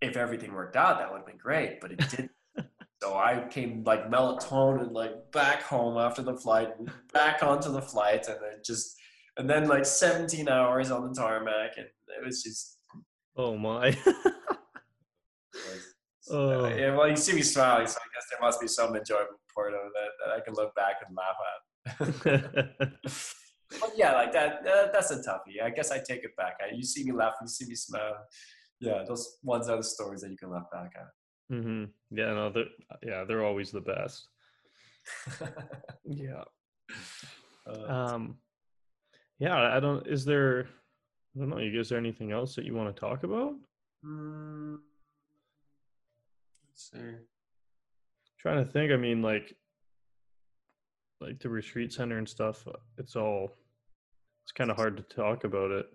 Speaker 3: If everything worked out, that would have been great, but it didn't. so I came like melatonin, like back home after the flight, back onto the flight, and then just, and then like 17 hours on the tarmac, and it was just.
Speaker 2: Oh my.
Speaker 3: oh. yeah, well, you see me smiling, so I guess there must be some enjoyment part of that that I can look back and laugh at. But yeah, like that. Uh, that's a toughie. I guess I take it back. I, you see me laugh, you see me smile. Yeah, those ones are the stories that you can laugh back at.
Speaker 2: Mm-hmm. Yeah, no, they're yeah, they're always the best. yeah. Uh, um. Yeah, I don't. Is there? I don't know. Is there anything else that you want to talk about?
Speaker 3: Mm, let's see.
Speaker 2: trying to think. I mean, like, like the retreat center and stuff. It's all it's kind of hard to talk about it.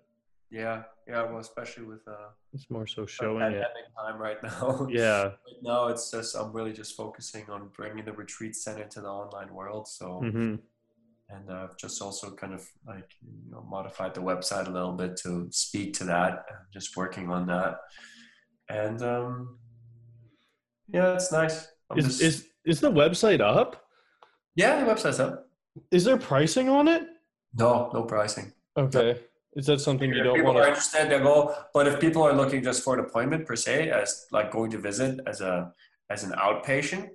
Speaker 3: Yeah, yeah. Well, especially with uh,
Speaker 2: it's more so showing it.
Speaker 3: time right now.
Speaker 2: Yeah.
Speaker 3: no, it's just I'm really just focusing on bringing the retreat center to the online world. So,
Speaker 2: mm-hmm.
Speaker 3: and I've just also kind of like you know modified the website a little bit to speak to that. I'm just working on that, and um, yeah, it's nice.
Speaker 2: I'm is just... is is the website up?
Speaker 3: Yeah, the website's up.
Speaker 2: Is there pricing on it?
Speaker 3: No, no pricing.
Speaker 2: Okay. Is that something you don't
Speaker 3: people
Speaker 2: want
Speaker 3: to understand their goal? But if people are looking just for an appointment per se, as like going to visit as a as an outpatient,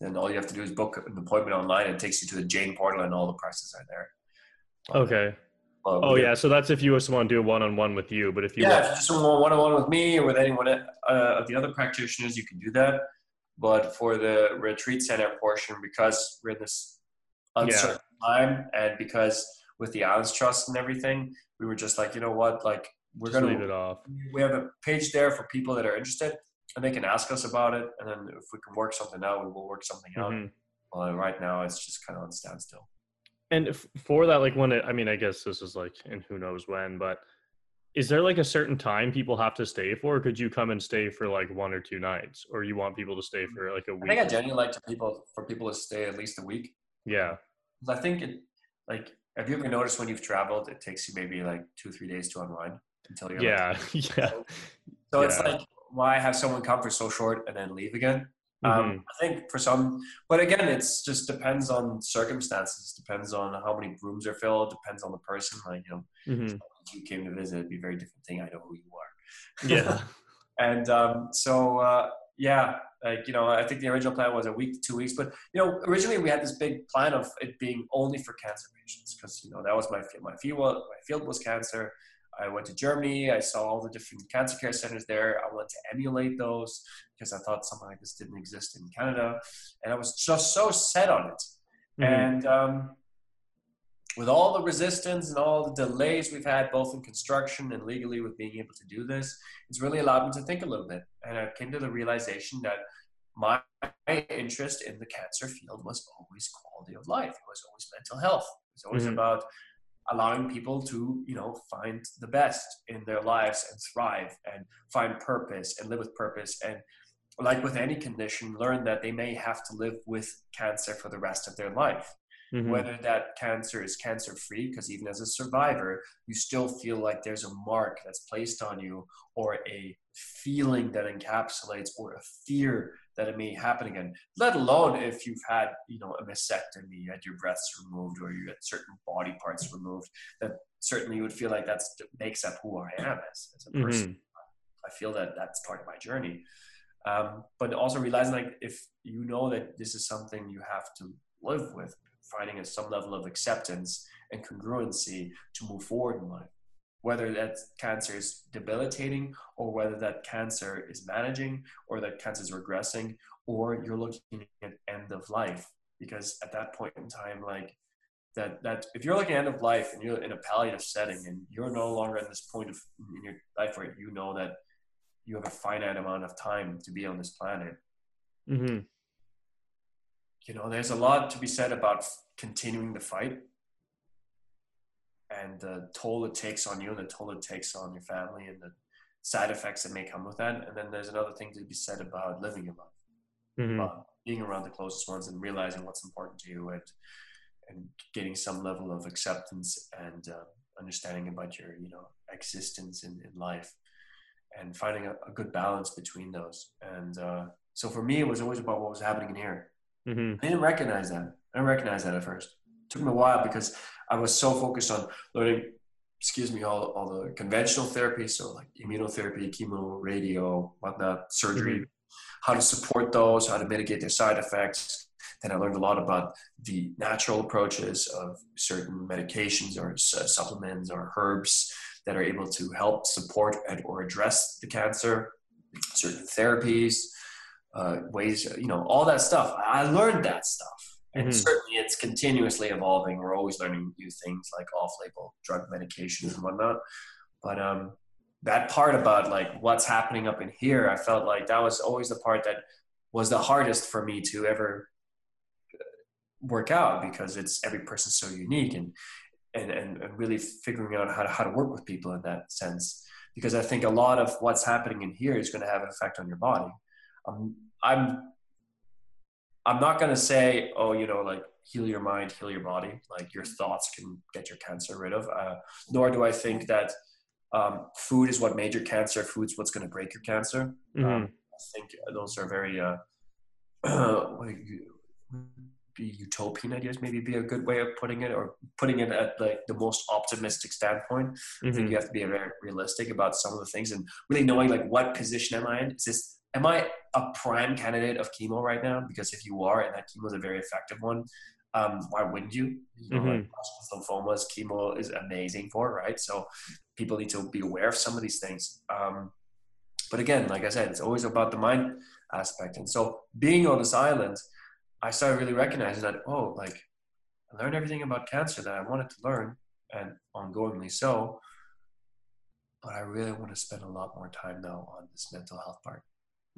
Speaker 3: then all you have to do is book an appointment online. It takes you to the Jane portal, and all the prices are there.
Speaker 2: Okay. Well, oh yeah, so that's if you just want to do a one-on-one with you, but if you
Speaker 3: yeah, want- if you just want one-on-one with me or with anyone uh, of the other practitioners, you can do that. But for the retreat center portion, because we're in this uncertain yeah. time, and because with the Islands Trust and everything, we were just like, you know what, like we're just gonna
Speaker 2: leave it off.
Speaker 3: We have a page there for people that are interested, and they can ask us about it, and then if we can work something out, we will work something out. Mm-hmm. Well, right now it's just kind of on standstill.
Speaker 2: And for that, like when it, I mean, I guess this is like, and who knows when, but is there like a certain time people have to stay for? could you come and stay for like one or two nights, or you want people to stay for like a week?
Speaker 3: I think I genuinely like to people for people to stay at least a week.
Speaker 2: Yeah,
Speaker 3: I think it like have you ever noticed when you've traveled, it takes you maybe like two or three days to unwind until you're
Speaker 2: yeah,
Speaker 3: like,
Speaker 2: yeah.
Speaker 3: So yeah. it's like why have someone come for so short and then leave again? Um, mm-hmm. Um, I think for some, but again, it's just depends on circumstances. Depends on how many rooms are filled. Depends on the person. Like you know,
Speaker 2: mm-hmm.
Speaker 3: You came to visit, it'd be a very different thing. I know who you are.
Speaker 2: Yeah.
Speaker 3: and um, so uh, yeah, like you know, I think the original plan was a week to two weeks, but you know, originally we had this big plan of it being only for cancer patients because you know that was my my field. My field was cancer. I went to Germany. I saw all the different cancer care centers there. I wanted to emulate those because I thought something like this didn't exist in Canada, and I was just so set on it. Mm-hmm. And um, with all the resistance and all the delays we've had, both in construction and legally, with being able to do this, it's really allowed me to think a little bit. And I came to the realization that my interest in the cancer field was always quality of life. It was always mental health. It was always mm-hmm. about allowing people to you know find the best in their lives and thrive and find purpose and live with purpose and like with any condition learn that they may have to live with cancer for the rest of their life mm-hmm. whether that cancer is cancer free because even as a survivor you still feel like there's a mark that's placed on you or a feeling that encapsulates or a fear that it may happen again let alone if you've had you know a mastectomy you had your breasts removed or you had certain body parts removed that certainly you would feel like that makes up who i am as, as a person mm-hmm. i feel that that's part of my journey um, but also realizing like if you know that this is something you have to live with finding a, some level of acceptance and congruency to move forward in life whether that cancer is debilitating or whether that cancer is managing or that cancer is regressing or you're looking at end of life because at that point in time like that that if you're looking at end of life and you're in a palliative setting and you're no longer at this point of in your life where you know that you have a finite amount of time to be on this planet mm-hmm. You know there's a lot to be said about continuing the fight and the toll it takes on you and the toll it takes on your family and the side effects that may come with that. And then there's another thing to be said about living your life, mm-hmm. about being around the closest ones and realizing what's important to you and and getting some level of acceptance and uh, understanding about your you know existence in, in life and finding a, a good balance between those. And uh, so for me, it was always about what was happening in here. Mm-hmm. I didn't recognize that. I didn't recognize that at first. It took me a while because I was so focused on learning, excuse me, all, all the conventional therapy, so like immunotherapy, chemo, radio, whatnot, surgery, mm-hmm. how to support those, how to mitigate their side effects. Then I learned a lot about the natural approaches of certain medications or supplements or herbs that are able to help support and or address the cancer, certain therapies, uh, ways, you know, all that stuff. I learned that stuff and mm-hmm. certainly it's continuously evolving. We're always learning new things like off-label drug medications and whatnot. But um, that part about like what's happening up in here, I felt like that was always the part that was the hardest for me to ever uh, work out because it's every person's so unique and and and, and really figuring out how to, how to work with people in that sense because I think a lot of what's happening in here is going to have an effect on your body. Um, I'm I'm not going to say, oh, you know, like heal your mind, heal your body. Like your thoughts can get your cancer rid of. Uh, nor do I think that um, food is what made your cancer. Food's what's going to break your cancer. Mm-hmm. Um, I think those are very uh, be utopian ideas. Maybe be a good way of putting it, or putting it at like the most optimistic standpoint. Mm-hmm. I think mm-hmm. you have to be very realistic about some of the things and really knowing like what position am I in. Is this am I a prime candidate of chemo right now? Because if you are, and that chemo is a very effective one, um, why wouldn't you? You know, mm-hmm. like lymphomas, chemo is amazing for, right? So people need to be aware of some of these things. Um, but again, like I said, it's always about the mind aspect. And so being on this island, I started really recognizing that, oh, like I learned everything about cancer that I wanted to learn and ongoingly so. But I really want to spend a lot more time now on this mental health part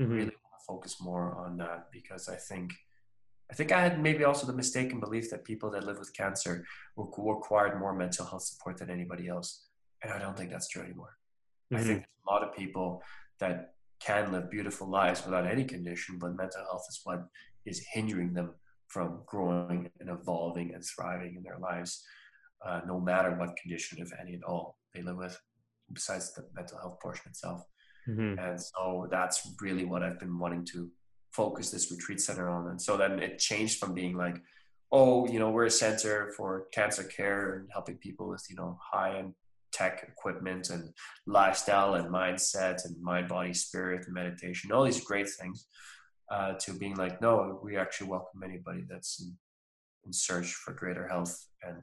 Speaker 3: mm-hmm. really want to focus more on that because I think I think I had maybe also the mistaken belief that people that live with cancer required more mental health support than anybody else, and I don't think that's true anymore. Mm-hmm. I think a lot of people that can live beautiful lives without any condition, but mental health is what is hindering them from growing and evolving and thriving in their lives, uh, no matter what condition, if any at all, they live with, besides the mental health portion itself. Mm-hmm. And so that's really what I've been wanting to focus this retreat center on. And so then it changed from being like, oh, you know, we're a center for cancer care and helping people with, you know, high end tech equipment and lifestyle and mindset and mind, body, spirit and meditation, all these great things, uh, to being like, no, we actually welcome anybody that's in, in search for greater health and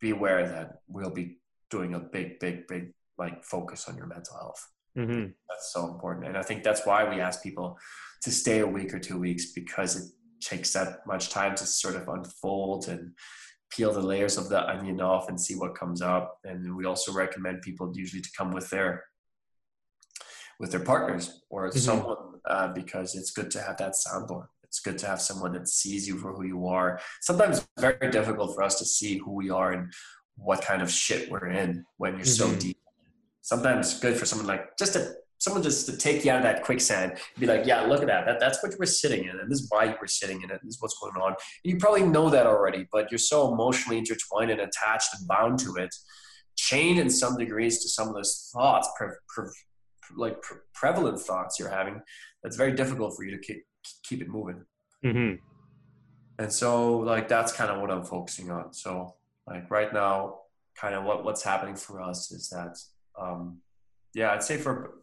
Speaker 3: be aware that we'll be doing a big, big, big like focus on your mental health. Mm-hmm. That's so important. And I think that's why we ask people to stay a week or two weeks because it takes that much time to sort of unfold and peel the layers of the onion off and see what comes up. And we also recommend people usually to come with their with their partners or mm-hmm. someone uh, because it's good to have that soundboard. It's good to have someone that sees you for who you are. Sometimes it's very difficult for us to see who we are and what kind of shit we're in when you're so
Speaker 2: Mhm.
Speaker 3: deep. Sometimes good for someone like just to someone just to take you out of that quicksand, be like, yeah, look at that. that that's what we're sitting in, and this is why you were sitting in it. This is what's going on. You probably know that already, but you're so emotionally intertwined and attached and bound to it, chained in some degrees to some of those thoughts, pre- pre- like pre- prevalent thoughts you're having. That's very difficult for you to keep keep it moving.
Speaker 2: hmm
Speaker 3: And so, like, that's kind of what I'm focusing on. So, like, right now, kind of what what's happening for us is that, um, yeah, I'd say for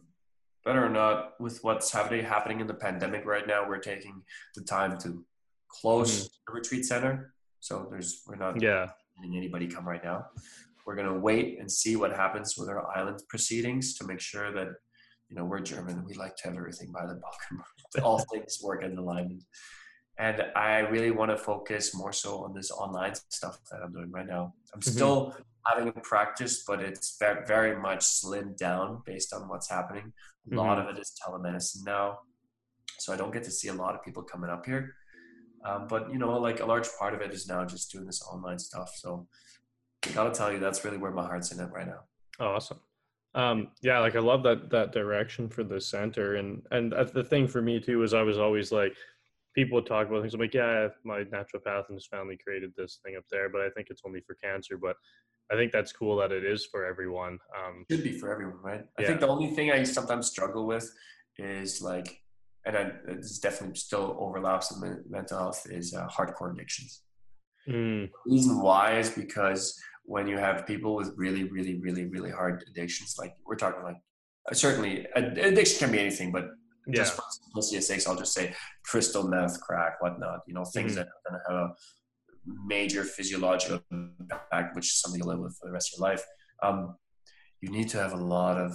Speaker 3: better or not, with what's happening happening in the pandemic right now, we're taking the time to close the retreat center. So there's we're not
Speaker 2: Yeah.
Speaker 3: letting anybody come right now. We're gonna wait and see what happens with our island proceedings to make sure that you know we're German. We like to have everything by the book. All things work in alignment. And I really want to focus more so on this online stuff that I'm doing right now. I'm
Speaker 2: Mhm.
Speaker 3: still having a practice, but it's ve- very much slimmed down based on what's happening. A lot of it is telemedicine now, so I don't get to see a lot of people coming up here. Um, but you know, like a large part of it is now just doing this online stuff. So I gotta tell you, that's really where my heart's in it right now.
Speaker 2: Oh, awesome. Um, yeah, like I love that that direction for the center, and and the thing for me too is I was always like, people would talk about things. I'm like, yeah, my naturopath and his family created this thing up there, but I think it's only for cancer. But I think that's cool that it is for everyone. Um,
Speaker 3: Should be for everyone, right? I think the only thing I sometimes struggle with is like, and I, this definitely still overlaps in men- mental health is uh, hardcore addictions.
Speaker 2: mm,
Speaker 3: reason why is because when you have people with really, really, really, really hard addictions, like we're talking like uh, certainly ad- addiction can be anything, but
Speaker 2: yeah,
Speaker 3: just for simplicity's sake, I'll just say crystal meth, crack, whatnot. You know, things
Speaker 2: Mhm.
Speaker 3: that are going to have a major physiological impact, which is something you live with for the rest of your life. Um, you need to have a lot of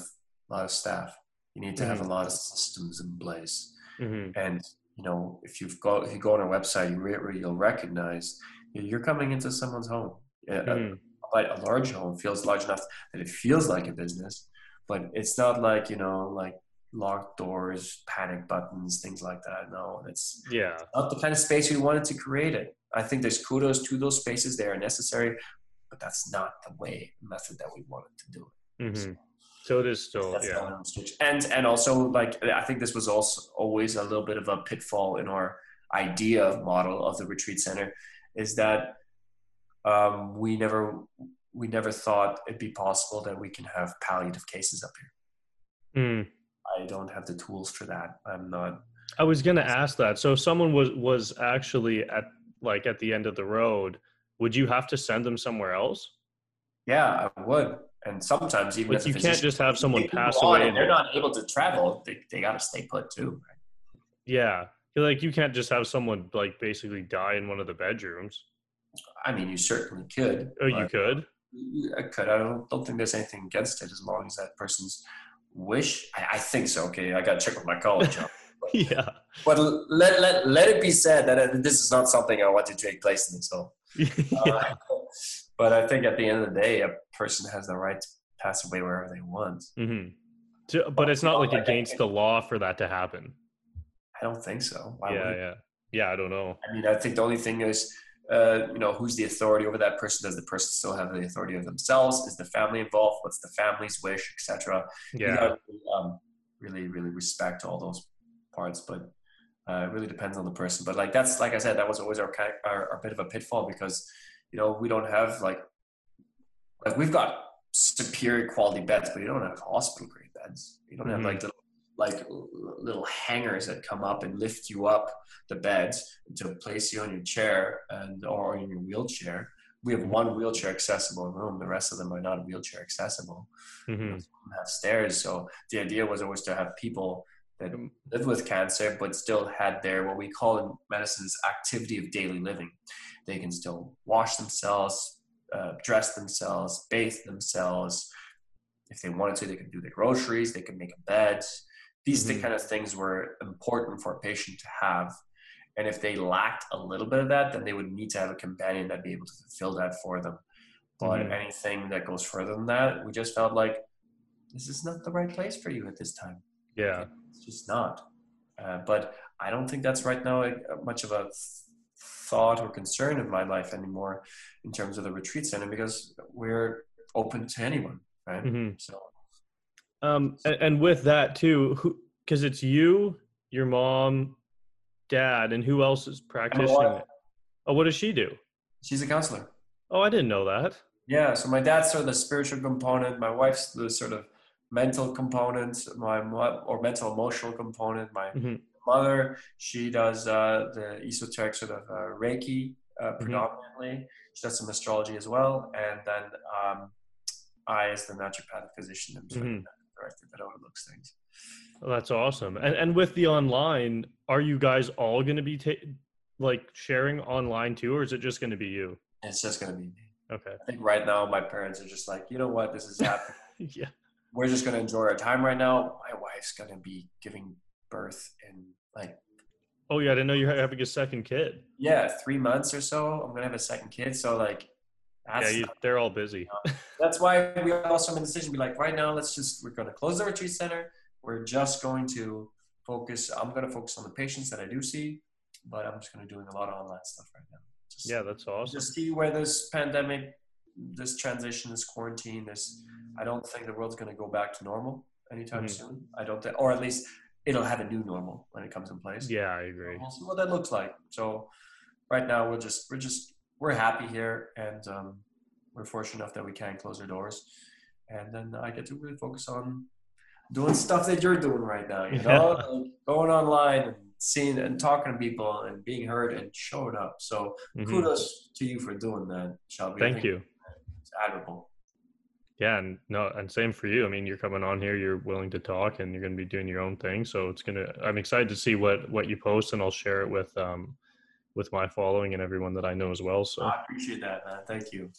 Speaker 3: lot of staff. You need to have a lot of systems in place.
Speaker 2: hmm
Speaker 3: And you know, if you've got if you go on our website, you re- you'll recognize you're coming into someone's home. A- a-. But a large home feels large enough that it feels like a business, but it's not like you know, like locked doors, panic buttons, things like that. No, it's
Speaker 2: yeah,
Speaker 3: not the kind of space we wanted to create it. I think there's kudos to those spaces; they are necessary, but that's not the way method that we wanted to do it.
Speaker 2: hmm So it is still yeah.
Speaker 3: And and also like I think this was also always a little bit of a pitfall in our idea of model of the retreat center is that um, we never we never thought it'd be possible that we can have palliative cases up here.
Speaker 2: Mm.
Speaker 3: I don't have the tools for that. I'm not.
Speaker 2: I was gonna ask that. So if someone was was actually at like at the end of the road, would you have to send them somewhere else?
Speaker 3: Yeah, I would. And sometimes even
Speaker 2: Like
Speaker 3: as
Speaker 2: you can't just have someone pass away.
Speaker 3: and
Speaker 2: and-
Speaker 3: they're not able to travel. They, they got to stay put too.
Speaker 2: Yeah. Like you can't just have someone like basically die in one of the bedrooms.
Speaker 3: I mean, you certainly could.
Speaker 2: Oh, you could?
Speaker 3: I could. I don't, don't think there's anything against it as long as that person's wish. I, I think so. Okay, I got to check with my college. huh?
Speaker 2: yeah.
Speaker 3: but let, let, let it be said that uh, this is not something I want to take place in. So, uh, but I think at the end of the day, a person has the right to pass away wherever they want.
Speaker 2: hmm So, but it's not like against the law for that to happen.
Speaker 3: I don't think so. Why
Speaker 2: yeah, yeah. Yeah, I don't know.
Speaker 3: I mean, I think the only thing is, uh, you know, who's the authority over that person? Does the person still have the authority of themselves? Is the family involved? What's the family's wish, etc. you
Speaker 2: Yeah.
Speaker 3: gotta um, really, really respect all those parts, but uh, it really depends on the person. But like that's like I said, that was always our, our our bit of a pitfall because you know we don't have like like we've got superior quality beds, but you don't have hospital grade beds. You don't have
Speaker 2: Mhm.
Speaker 3: like little like little hangers that come up and lift you up the beds to place you on your chair and or in your wheelchair. We have one wheelchair accessible room. The rest of them are not wheelchair accessible
Speaker 2: hmm
Speaker 3: have stairs. So the idea was always to have people that
Speaker 2: Mm.
Speaker 3: live with cancer but still had their what we call in medicine's activity of daily living. They can still wash themselves, uh, dress themselves, bathe themselves. If they wanted to, they could do their groceries. They could make a bed. These the
Speaker 2: Mhm.
Speaker 3: kind of things were important for a patient to have. And if they lacked a little bit of that, then they would need to have a companion that'd be able to fulfill that for them. But
Speaker 2: Mhm.
Speaker 3: anything that goes further than that, we just felt like this is not the right place for you at this time.
Speaker 2: Yeah.
Speaker 3: It's just not. Uh, but I don't think that's right now a, much of a thought or concern of my life anymore in terms of the retreat center because we're open to anyone, right?
Speaker 2: Mhm.
Speaker 3: So
Speaker 2: Um, and, and with that too, who because it's you, your mom, dad, and who else is practicing it? Oh, what does she do?
Speaker 3: she's a counselor.
Speaker 2: Oh, I didn't know that.
Speaker 3: Yeah, so my dad's sort of the spiritual component. My wife's the sort of mental component. My mo- or mental emotional component. My
Speaker 2: Mhm.
Speaker 3: mother, she does uh, the esoteric sort of uh, Reiki uh,
Speaker 2: Mm-hmm.
Speaker 3: predominantly. She does some astrology as well, and then um, I, as the naturopathic physician, am sort
Speaker 2: Mhm.
Speaker 3: Director that overlooks things.
Speaker 2: Oh, that's awesome. And and with the online, are you guys all going to be ta- like sharing online too, or is it just going to be you?
Speaker 3: It's just gonna be me.
Speaker 2: Okay.
Speaker 3: I think right now my parents are just like, you know what, this is happening.
Speaker 2: yeah.
Speaker 3: We're just gonna enjoy our time right now. My wife's gonna be giving birth in like
Speaker 2: Oh yeah, I didn't know you're having a second kid.
Speaker 3: yeah, three months or so. I'm gonna have a second kid. So like that's
Speaker 2: yeah, you, they're all busy.
Speaker 3: that's why we also made the decision to be like, right now, let's just we're gonna close the retreat center. We're just going to focus. I'm gonna focus on the patients that I do see, but I'm just gonna doing a lot of online stuff right now. Just,
Speaker 2: Yeah, that's awesome.
Speaker 3: just see where this pandemic, this transition, this quarantine, this I don't think the world's gonna go back to normal anytime
Speaker 2: Mhm.
Speaker 3: soon. I don't think, or at least it'll have a new normal when it comes in place.
Speaker 2: Yeah, I agree.
Speaker 3: We'll see what that looks like. So right now we're just we're just we're happy here and um, we're fortunate enough that we can close our doors. And then I get to really focus on doing stuff that you're doing right now, you know,
Speaker 2: Yeah.
Speaker 3: like going online and seeing and talking to people and being heard and showing up. So
Speaker 2: Mhm.
Speaker 3: kudos to you for doing that, Shelby.
Speaker 2: Thank you.
Speaker 3: It's admirable.
Speaker 2: Yeah, and no, and same for you. I mean, you're coming on here, you're willing to talk, and you're going to be doing your own thing. So it's gonna. I'm excited to see what what you post, and I'll share it with um with my following and everyone that I know as well. So
Speaker 3: I appreciate that, man. Thank you.